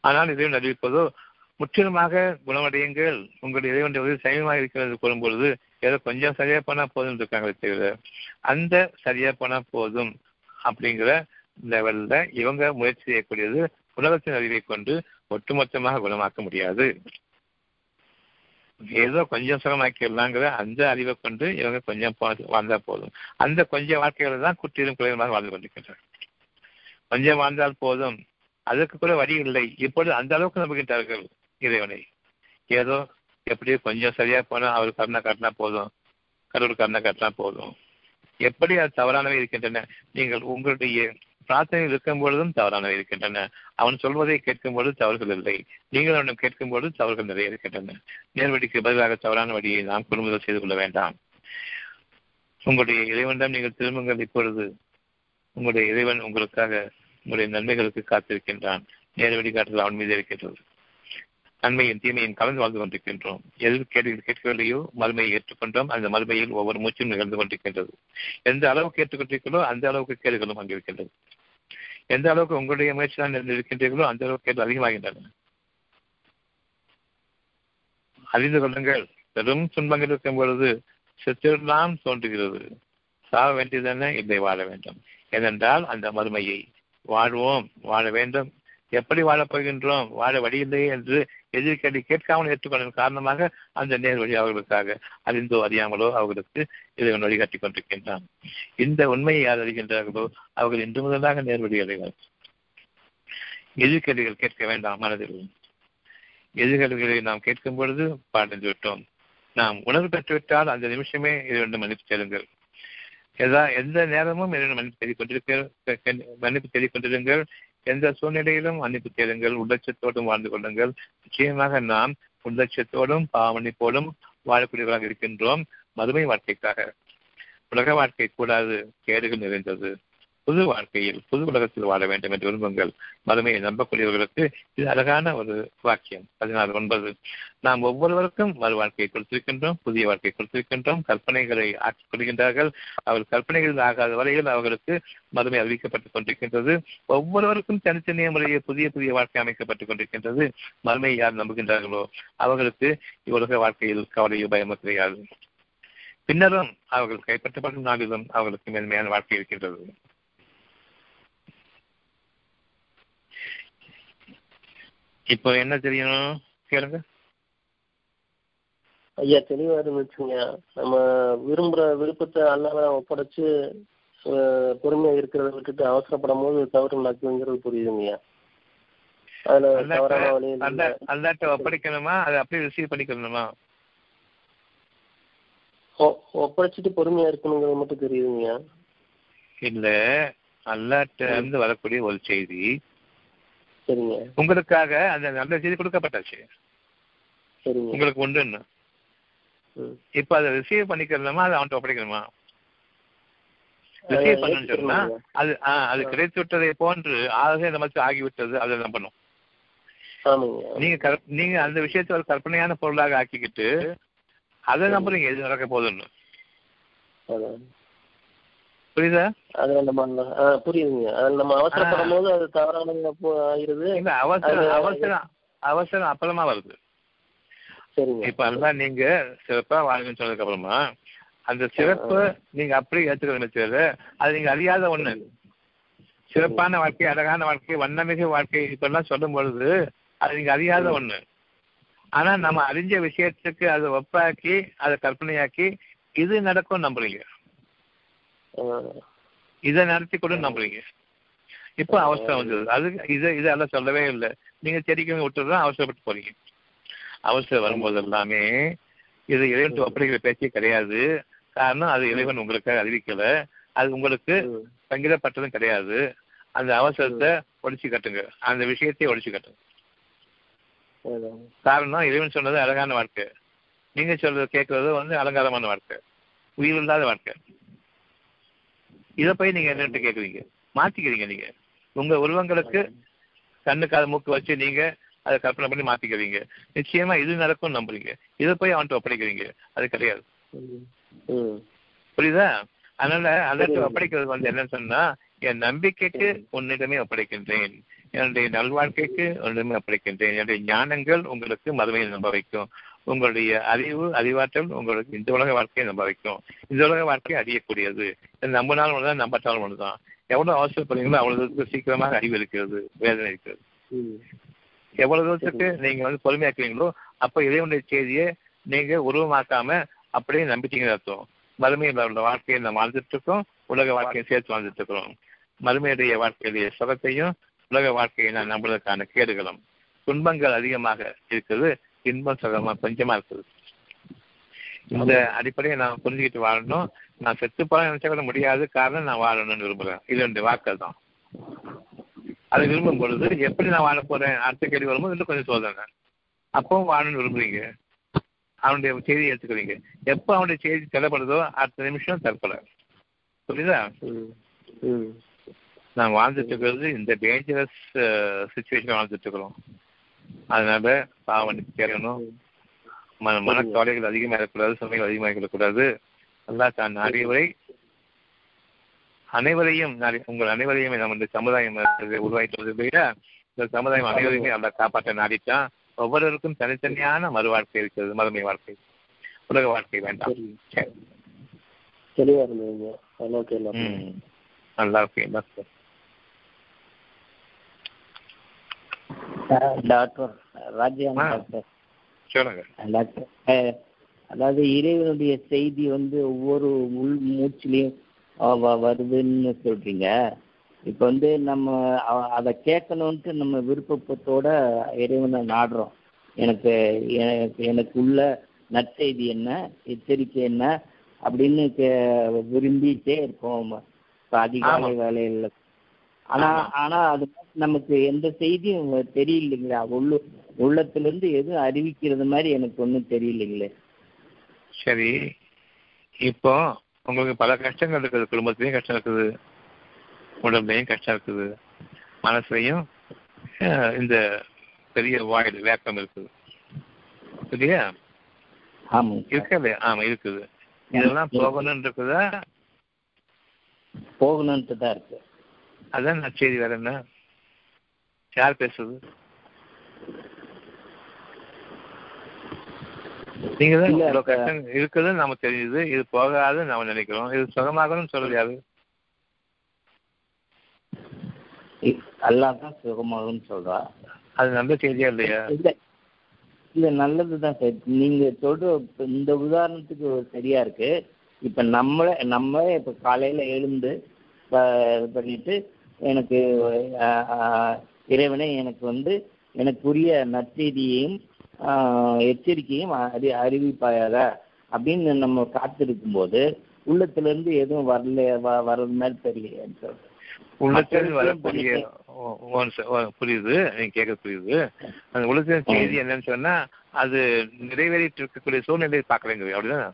ஆனால் இதையும் அறிவிப்பதோ முற்றிலுமாக குணமடையுங்கள். உங்களுடைய இறைவன் உதவி சமயமாக இருக்கிறது கூறும் பொழுது ஏதோ கொஞ்சம் சரியா போனா போதும் இருக்காங்களே தவிர அந்த சரியா போனா போதும் அப்படிங்கிற லெவல்ல இவங்க முயற்சி செய்யக்கூடியது உலகத்தின் அறிவை கொண்டு ஒட்டுமொத்தமாக குணமாக்க முடியாது. ஏதோ கொஞ்சம் சுகமாக்கிடலாங்கிற அந்த அறிவை கொண்டு இவங்க கொஞ்சம் வாழ்ந்தா போதும். அந்த கொஞ்சம் வாழ்க்கைகளை தான் குற்றிலும் குறைவாக வாழ்ந்து கொண்டிருக்கின்றனர் கொஞ்சம் வாழ்ந்தால் போதும். அதற்கு கூட வழி இல்லை. இப்பொழுது அந்த அளவுக்கு நம்புகின்றார்கள் இறைவனை. ஏதோ எப்படியோ கொஞ்சம் சரியா போனா அவர் கருணா காட்டினா போதும். கடவுள் கருணா காட்டினா போதும். எப்படி அது தவறானவை இருக்கின்றன? நீங்கள் உங்களுடைய பிரார்த்தனையில் இருக்கும் பொழுதும் தவறானவை இருக்கின்றன. அவன் சொல்வதை கேட்கும் பொழுது தவறுகள் இல்லை. நீங்கள் அவனும் கேட்கும் பொழுது தவறுகள் நிறைய இருக்கின்றன. நேர்வடிக்கு பதிலாக தவறான வழியை நாம் குடும்பத்தில் செய்து கொள்ள வேண்டாம். உங்களுடைய இறைவனிடம் நீங்கள் திரும்புங்கள். இப்பொழுது உங்களுடைய இறைவன் உங்களுக்காக உங்களுடைய நன்மைகளுக்கு காத்திருக்கின்றான். நேர்வழி காட்டுதல் அவன் மீது இருக்கின்றது. நன்மையும் தீமையும் கலந்து வாழ்ந்து கொண்டிருக்கின்றோம். எது கேள்வி கேட்கவில்லையோ மறுமையை ஏற்றுக்கொண்டோம். அந்த மறுமையில் ஒவ்வொரு மூச்சும் நிகழ்ந்து கொண்டிருக்கின்றது. எந்த அளவுக்கு ஏற்றுக்கொண்டிருக்கிறோ அந்த அளவுக்கு கேள்விகளும் அங்கிருக்கின்றது. எந்த அளவுக்கு உங்களுடைய முயற்சி தான் இருக்கின்றீர்களோ அந்த அளவுக்கு கேள்வி அதிகமாகின்றன. அறிந்து கொள்ளுங்கள். பெரும் துன்பங்கள் இருக்கும் பொழுது செத்திடலாம் தோன்றுகிறது. சாக வேண்டியதென இல்லை வாழ வேண்டும். ஏனென்றால் அந்த மறுமையை வாழ்வோம் வாழ வேண்டும். எப்படி வாழப் போகின்றோம்? வாழ வழியில்லையே என்று எதிர்கேள்வி கேட்காமல் ஏற்றுக்கொண்டதன் காரணமாக அந்த நேர் வழி அவர்களுக்காக அறிந்தோ அறியாமலோ அவர்களுக்கு இறைவன் வழிகாட்டிக் கொண்டிருக்கின்றான். இந்த உண்மையை யார் அறிகின்றார்களோ அவர்கள் இன்று முதலாக நேர் வழி அடைவார். எதிர்கேள்விகள் கேட்க வேண்டாம் மனதில். எதிர்கேள்விகளை நாம் கேட்கும் பொழுது பாடைந்து விட்டோம் நாம் உணர்வு பெற்றுவிட்டால் அந்த நிமிஷமே இறைவன் மன்னிப்பு செல்லுங்கள் எதா எந்த நேரமும் இறைவன் மன்னிப்பு தேடிக் கொண்டிருக்க மன்னிப்பு தேடிக் கொண்டிருங்கள். எந்த சூழ்நிலையிலும் மன்னிப்பு தேடுங்கள் உள்ளட்சத்தோடும் வாழ்ந்து கொள்ளுங்கள். நிச்சயமாக நாம் உள்ளட்சத்தோடும் பாவமன்னிப்போடும் வாழக்கூடியவர்களாக இருக்கின்றோம். மறுமை வாழ்க்கைக்காக. உலக வாழ்க்கை கூடாது கேடுகள் நிறைந்தது. புது வாழ்க்கையில் புது உலகத்தில் வாழ வேண்டும் என்று விரும்புங்கள். மறுமையை நம்பக்கூடியவர்களுக்கு இது அழகான ஒரு வாக்கியம். பதினாறு ஒன்பது. நாம் ஒவ்வொருவருக்கும் மறு வாழ்க்கையை கொடுத்திருக்கின்றோம் புதிய வாழ்க்கையை கொடுத்திருக்கின்றோம் கற்பனைகளை ஆற்றிக் கொள்கின்றார்கள். அவர்கள் கற்பனைகள் ஆகாத வரையில் அவர்களுக்கு மறுமை அறிவிக்கப்பட்டுக் கொண்டிருக்கின்றது. ஒவ்வொருவருக்கும் தனித்தனிய முறையே புதிய புதிய வாழ்க்கை அமைக்கப்பட்டுக் கொண்டிருக்கின்றது. மறுமையை யார் நம்புகின்றார்களோ அவர்களுக்கு இவ்வுலக வாழ்க்கையில் கவலையோ பயமோ கிடையாது. பின்னரும் அவர்கள் கைப்பற்றப்படும் நாளிலும் அவர்களுக்கு மேன்மையான வாழ்க்கை இருக்கின்றது. இப்போ என்ன தெரியணும்? கேளுங்க. ஐயா தெளிவா இருந்துச்சுங்க நம்ம விரும்புற விருப்பத்தை அல்லாத ஒப்படைச்சு பொறுமையா இருக்கிறத விட்டுட்டு அவசரப்படும் போது தவறு நடக்குங்கிறது புரியுதுங்கய்யா அதுல அல்லாட்ட ஒப்படைக்கணுமா? அதை அப்படியே ரிசீவ் பண்ணிக்கணுமா? ஒப்படைச்சிட்டு பொறுமையா இருக்கணுங்கிறது மட்டும் தெரியுதுங்கய்யா இல்ல அல்லாட்ட இருந்து வரக்கூடிய ஒரு செய்தி சரிங்க. உங்களுக்காக அந்த நல்ல செய்தி கொடுக்கப்பட்டாச்சு. உங்களுக்கு உண்டுன்னு இப்ப அதை ரிசீவ் பண்ணிக்கணுமா அதை அவன்கிட்ட ஒப்படைக்கணுமா? ரிசீவ் பண்ணணும்னு சொன்னா அது அது கிடைத்து விட்டதை போன்று ஆக இந்த மாதிரி ஆகிவிட்டது அதை நம்பணும் நீங்க நீங்க அந்த விஷயத்தை ஒரு கற்பனையான பொருளாக ஆக்கிக்கிட்டு அதை நம்புறீங்க எது நடக்க போகுதுன்னு. புரியுதா? அது நம்ம புரியுதுங்க. அது நம்ம அவசரப்படும் போது அது தவறான ஆயிருது இல்ல அவசரம் அவசரம் அவசரம் அப்புறமா வருது. சரிங்க. இப்ப அதுதான் நீங்க சிறப்பா வாழ்க்கை சொன்னதுக்கு அப்புறமா அந்த சிறப்பு நீங்க அப்படியே ஏற்றுக்க நினைச்சது அது நீங்க அறியாத ஒண்ணு. சிறப்பான வாழ்க்கை அழகான வாழ்க்கை வண்ணமிகு வாழ்க்கை இப்பெல்லாம் சொல்லும் பொழுது அது நீங்க அறியாத ஒண்ணு. ஆனா நம்ம அறிஞ்ச விஷயத்துக்கு அதை ஒப்பாக்கி அதை கற்பனையாக்கி இது நடக்கும் நம்புறீங்க. இதை நடத்தி கூட நம்புறீங்க. இப்போ அவசரம் வந்தது அது இதை இதெல்லாம் சொல்லவே இல்லை. நீங்க செடிக்கவங்க விட்டுதான் அவசரப்பட்டு போறீங்க. அவசரம் வரும்போது எல்லாமே இது இறைவன் ஒப்படைக்கிற பேச்சே கிடையாது. காரணம் அது இறைவன் உங்களுக்காக அறிவிக்கல. அது உங்களுக்கு பங்கிடப்பட்டதும் கிடையாது. அந்த அவசரத்தை ஒடிச்சு கட்டுங்க. அந்த விஷயத்தையே ஒடிச்சு கட்டுங்க. காரணம் இறைவன் சொன்னது அழகான வாழ்க்கை நீங்க சொல்றது கேட்கறது வந்து அலங்காரமான வாழ்க்கை உயிர் இல்லாத வாழ்க்கை இதை போய் நீங்க என்னட்டு கேட்குறீங்க மாத்திக்கிறீங்க நீங்க. உங்க உருவங்களுக்கு கண்ணு காது மூக்கு வச்சு நீங்க அதை கற்பனை பண்ணி மாத்திக்கிறீங்க. நிச்சயமா இது நடக்கும் நம்புறீங்க. இதை போய் அவன்கிட்ட ஒப்படைக்கிறீங்க. அது கிடையாது. புரியுதா? அதனால அதற்கு ஒப்படைக்கிறது வந்து என்னன்னு சொன்னா என் நம்பிக்கைக்கு உன்னிடமே ஒப்படைக்கின்றேன். என்னுடைய நல்வாழ்க்கைக்கு உன்னிடமே ஒப்படைக்கின்றேன். என்னுடைய ஞானங்கள் உங்களுக்கு மறுமையை நம்ப வைக்கும் உங்களுடைய அறிவு அறிவாற்றல் உங்களுக்கு இந்த உலக வாழ்க்கையை நம்ப வைக்கும். இந்த உலக வாழ்க்கையை அறியக்கூடியது நம்பினாலும் ஒன்று தான் நம்பட்டாலும் ஒன்று தான் எவ்வளவு அவசரப்படுறீங்களோ அவ்வளவு சீக்கிரமாக அறிவு இருக்கிறது வேதனை இருக்கிறது. எவ்வளவு தூரத்துக்கு நீங்க வந்து பொறுமையாக்குறீங்களோ அப்ப இறைவனுடைய செய்தியை நீங்க உருவமாக்காம அப்படியே நம்பிட்டீங்க அர்த்தம். மறுமையில் உள்ள வாழ்க்கையை நம்ம வாழ்ந்துட்டு இருக்கோம் உலக வாழ்க்கையை சேர்த்து வாழ்ந்துட்டு இருக்கிறோம் மறுமையுடைய வாழ்க்கையுடைய சுகத்தையும் உலக வாழ்க்கையை நான் நம்புவதற்கான கேடுகளும் துன்பங்கள் அதிகமாக இருக்குது இன்பம் சுகமா கொஞ்சமா இருக்குது. இந்த அடிப்படையை நான் புரிஞ்சுக்கிட்டு வாழணும். நான் செத்து போல நினைச்ச கூட முடியாது. காரணம் நான் வாழணும்னு விரும்புகிறேன் இது ரெண்டு வாக்கள் தான். அதை விரும்பும் பொழுது எப்படி நான் வாழ போறேன்? அடுத்த கேள்வி வரும்போது இன்னும் கொஞ்சம் சோதனை. அப்பவும் வாழணும்னு விரும்புறீங்க? அவனுடைய செய்தியை எடுத்துக்கிறீங்க. எப்போ அவனுடைய செய்தி தலைப்படுதோ அடுத்த நிமிஷம் தற்கொலை புரியுதா? நாம் வாழ்ந்துட்டு இருக்கிறது இந்த டேஞ்சரஸ் சுச்சுவேஷன் வாழ்ந்துட்டு இருக்கிறோம். அதனால பாவம் தேடணும் மன மனக்கவலைகள் அதிகமாக இருக்கக்கூடாது சுமைகள் அதிகமாக இருக்கக்கூடாது. அல்லா தான் நாடியவரை அனைவரையும் உங்கள் அனைவரையும் நம்ம சமுதாயம் உருவாக்கிட்டு வருவதை இந்த சமுதாயம் அனைவரையுமே அல்லா காப்பாற்ற நாடிட்டான். ஒவ்வொருவருக்கும் தனித்தனியான மறு வாழ்க்கை இருக்கிறது மறுமை வாழ்க்கை. உலக வாழ்க்கை வேண்டாம். தெளிவா ம். நல்லா இருக்கு டாக்டர் ஆ. டாக்டர் டாக்டர் அதாவது இறைவனுடைய செய்தி வந்து ஒவ்வொரு உள் மூச்சிலையும் வருதுன்னு சொல்றீங்க இப்ப வந்து நம்ம அதை கேட்கணுன்ட்டு நம்ம விருப்பத்தோட இறைவனை நாடுறோம் எனக்கு எனக்கு எனக்கு உள்ள நற்செய்தி என்ன எச்சரிக்கை என்ன அப்படின்னு விரும்பிட்டே இருப்போம் இப்ப அதிகாலை. வேலையில ஆனா ஆமா. ஆனா அது நமக்கு எந்த செய்தியும் தெரியலைங்களா? உள்ள உள்ளத்துல இருந்து எதுவும் அறிவிக்கிறது மாதிரி எனக்கு ஒண்ணும் தெரியலைங்களே. சரி. இப்போ உங்களுக்கு பல கஷ்டங்கள் இருக்குது. குடும்பத்திலையும் கஷ்டம் இருக்குது. உடம்புலையும் கஷ்டம் இருக்குது. மனசுலையும் இந்த பெரிய வாய்டு வேக்கம் இருக்குது. இல்லையா? ஆமாங்க சார். இருக்கா இல்லையா? ஆமா இருக்குது. இதெல்லாம் போகணும்னு இருக்குதா போகணுன்ட்டு தான் இருக்கு. அதான் நற்செய்தி வேற என்ன? யார் பேசுறது? நீங்க தான் கஷ்டம் இருக்குதுன்னு நம்ம தெரியுது. இது போகாதுன்னு நம்ம நினைக்கிறோம். இது சுகமாகணும்னு சொல்றது யாரு? இ- அல்லாஹ் தான் சுகமாகும்னு சொல்றா. அது நல்ல செய்தியா இல்லையா? இல்ல இல்ல நல்லதுதான் சார். நீங்க சொல்ற இந்த உதாரணத்துக்கு சரியா இருக்கு. இப்ப நம்மளே நம்மளே இப்ப காலையில எழுந்து பண்ணிட்டு எனக்கு இறைவனே எனக்கு வந்து எனக்குரிய நற்செய்தியையும் எச்சரிக்கையும் அறி அறிவிப்பாயாக அப்படின்னு நம்ம காத்திருக்கும் போது உள்ளத்துல இருந்து எதுவும் வரல வர்றது மாதிரி தெரியல புரியுது. நீங்க கேட்க புரியுது. அந்த உள்ளத்தின் செய்தி என்னன்னு சொன்னா அது நிறைவேறிட்டு இருக்கக்கூடிய சூழ்நிலையை பார்க்கலைங்க அப்படிதான்?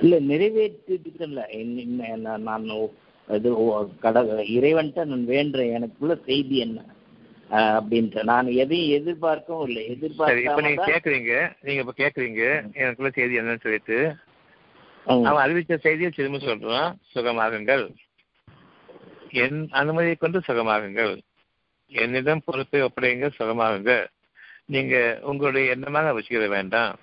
இல்ல நிறைவேற்றிட்டு என்ன- நான் இது கட இறைவன்ட்ட நான் வேண்டுறேன் எனக்குள்ள செய்தி என்ன? ஆஹ் அப்படின்ட்டு. நான் எதையும் எதிர்பார்க்கவும் இல்லை. சரி இப்ப நீங்க கேக்குறீங்க. நீங்க இப்ப கேக்குறீங்க. எனக்குள்ள செய்தி என்னன்னு சொல்லிட்டு. அவன் அறிவிச்ச செய்தியை திரும்ப சொல்றான். சுகமாகுங்கள். என் அனுமதியை கொண்டு சுகமாகுங்கள். என்னிடம் பொறுப்பை ஒப்படைங்க சுகமாகுங்க நீங்க உங்களுடைய எண்ணமாக வச்சுக்கிற வேண்டாம்.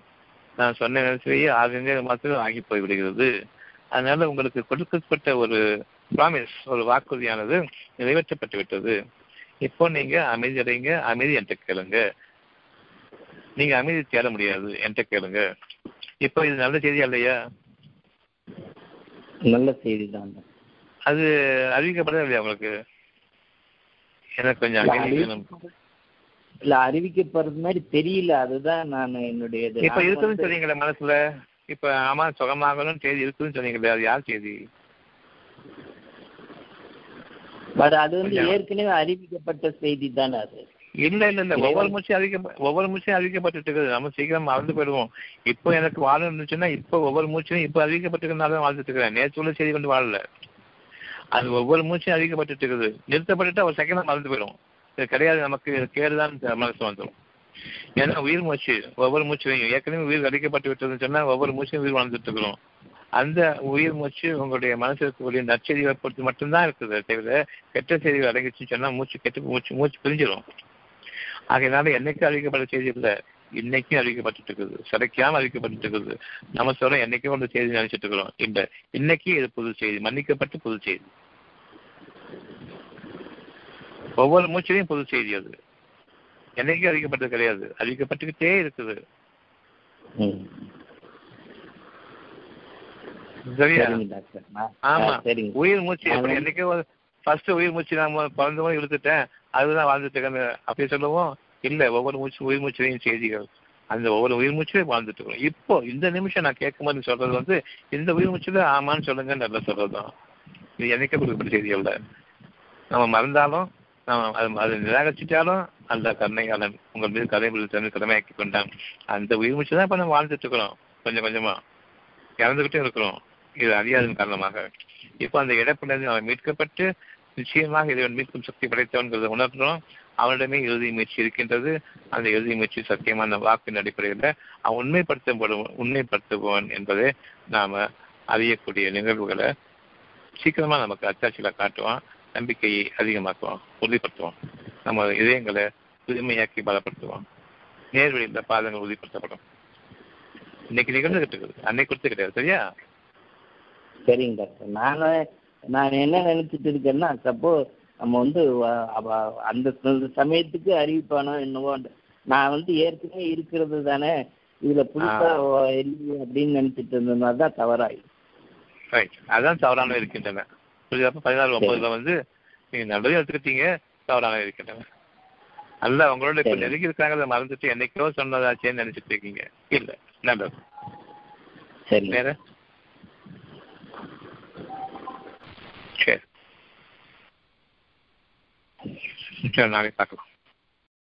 நான் சொன்ன நேரத்திலேயே ஆறு மாதத்தில் ஆகி போய்விடுகிறது. அதனால உங்களுக்கு கொடுக்கப்பட்ட ஒரு ப்ராமிஸ் ஒரு வாக்குறுதியானது நிறைவேற்றப்பட்டு விட்டது இப்போ நீங்க அமைதி அடைங்க அமைதி என்கிட்ட கேளுங்க. நீங்க அமைதி தேட முடியாது என்கிட்ட கேளுங்க. இப்போ இது நல்ல செய்தியா இல்லையா நல்ல செய்தி தான். அது அறிவிக்கப்படவே இல்லையா உங்களுக்கு? எனக்கு கொஞ்சம் அமைதி வேணும். இல்ல அறிவிக்கப்படுறது மாதிரி தெரியல. அதுதான் நான் என்னுடைய. இப்ப இருக்குதுன்னு சொன்னீங்களே மனசுல. இப்ப ஆமா சுகமாகணும் செய்தி இருக்குதுன்னு சொன்னீங்களே அது யார் செய்தி? பட் அது வந்து. ஏற்கனவே அறிவிக்கப்பட்ட செய்தி தானே அது. இல்ல இல்ல இல்ல. ஒவ்வொரு மூச்சும் அறிவிக்க ஒவ்வொரு மூச்சும் அறிவிக்கப்பட்டு இருக்குது நம்ம சீக்கிரம் மறந்து போயிடுவோம். இப்போ எனக்கு வாழ இருந்துச்சுன்னா இப்போ ஒவ்வொரு மூச்சும் இப்போ அறிவிக்கப்பட்டிருக்கனால தான் வாழ்ந்துட்டு இருக்கிறேன் நேற்று உள்ள செய்தி கொண்டு வாழல. அது ஒவ்வொரு மூச்சும் அறிவிக்கப்பட்டு இருக்குது நிறுத்தப்பட்டுட்டு ஒரு செகண்ட் மறந்து போயிடும் இது கிடையாது. நமக்கு கேடுதான் மனசு வந்துடும். ஏன்னா உயிர் மூச்சு ஒவ்வொரு மூச்சுலையும் ஏற்கனவே உயிர் அடிக்கப்பட்டு விட்டதுன்னு சொன்னா ஒவ்வொரு மூச்சையும் உயிர் வாழ்ந்துட்டு இருக்கிறோம் அந்த உயிர் மூச்சு உங்களுடைய மனசு இருக்கக்கூடிய நற்செய்திகளை பொறுத்து மட்டும்தான் இருக்குது. தவிர கெட்ட செய்திகள் அடங்கிச்சுன்னு சொன்னா மூச்சு கெட்டு மூச்சு மூச்சு பிரிஞ்சிடும் ஆகையினால என்னைக்கும் அறிவிக்கப்பட்ட செய்தி இல்லை? இன்னைக்கும் அறிவிக்கப்பட்டு இருக்குது. சிறைக்காம அறிவிக்கப்பட்டு இருக்குது. நம்ம சொல்ல என்னைக்கும் ஒரு செய்தி நினைச்சிட்டு இருக்கிறோம். இந்த இன்னைக்கு இது புது செய்தி மன்னிக்கப்பட்டு புது செய்தி. ஒவ்வொரு மூச்சிலையும் புது செய்தி அது. என்னைக்கும் அறிவிக்கப்பட்டது கிடையாது. அறிவிக்கப்பட்டுக்கிட்டே இருக்குது. ம். சரியா? ஆமா. உயிர் மூச்சு என்னைக்கோ ஃபர்ஸ்ட் உயிர் மூச்சு நான் பிறந்த இழுத்துட்டேன். அதுதான் வாழ்ந்துட்டு இருக்கேன் அப்படி சொல்லுவோம் இல்ல ஒவ்வொரு மூச்சு உயிர் மூச்சிலையும் செய்திகள். அந்த ஒவ்வொரு உயிர் மூச்சிலையும் வாழ்ந்துட்டு இருக்கோம். இப்போ இந்த நிமிஷம் நான் கேட்கும் போது சொல்றது வந்து இந்த உயிர் மூச்சுல ஆமான்னு சொல்லுங்க நல்லா சொல்றதுதான். இது என்னைக்கே கொடுக்கப்பட்ட செய்தி அல்ல நம்ம மறந்தாலும் நம்ம அது அதை நிராகரிச்சிட்டாலும் அந்த கருணையாளன் உங்கள் மீது கதை தன்னை கடமையாக்கி கொண்டான். அந்த உயிர் மூச்சு தான் இப்ப நம்ம வாழ்ந்துட்டு இருக்கிறோம் கொஞ்சம் கொஞ்சமா. இறந்துகிட்டே இருக்கிறோம். இது அறியாதன் காரணமாக. இப்போ அந்த இழப்பிலிருந்து அவன் மீட்கப்பட்டு நிச்சயமாக இறைவன் மீட்கும் சக்தி படைத்தவன்கிறத உணர்கிறோம் அவனிடமே இறுதி முயற்சி இருக்கின்றது. அந்த இறுதி முயற்சி சத்தியமான வாக்கின் அடிப்படையில் அவன் உண்மைப்படுத்தப்படும் உண்மைப்படுத்துபவன் என்பதை நாம அறியக்கூடிய நிகழ்வுகளை சீக்கிரமா நமக்கு அத்தாட்சியில காட்டுவான். நம்பிக்கையை அதிகமாக்குவோம் உறுதிப்படுத்துவோம் நம்ம இதயங்களை புதுமையாக்கி பலப்படுத்துவோம் நேர்வழியில் பாதங்கள் உறுதிப்படுத்தப்படும். இன்னைக்கு நிகழ்ந்து கிட்டு அன்னைக்கு கொடுத்து கிடையாது சரியா? சரிங்க டாக்டர். நானும் நான் என்ன நினைச்சிட்டு இருக்கேன்னா சப்போஸ் நம்ம வந்து அந்த சமயத்துக்கு அறிவிப்பானோ என்னவோ நான் வந்து ஏற்கனவே இருக்கிறது தானே இதுல புதுசா அப்படின்னு நினைச்சிட்டு இருந்ததுனால தான் தவறாயிடும் ரைட் அதான் தவறான இருக்கின்றன. புரியுதா? பதினாறு ஒன்பதுல வந்து நீங்க நல்லதையும் எடுத்துக்கிட்டீங்க தவறான இருக்கின்றன. அல்ல உங்களோட இப்ப. நெருங்கி இருக்காங்க மறந்துட்டு என்னைக்கோ சொன்னதாச்சேன்னு நினைச்சிட்டு இருக்கீங்க. இல்ல. நல்லது. சரி. வேற? சரி சரி நாளைக்கு பார்க்கலாம்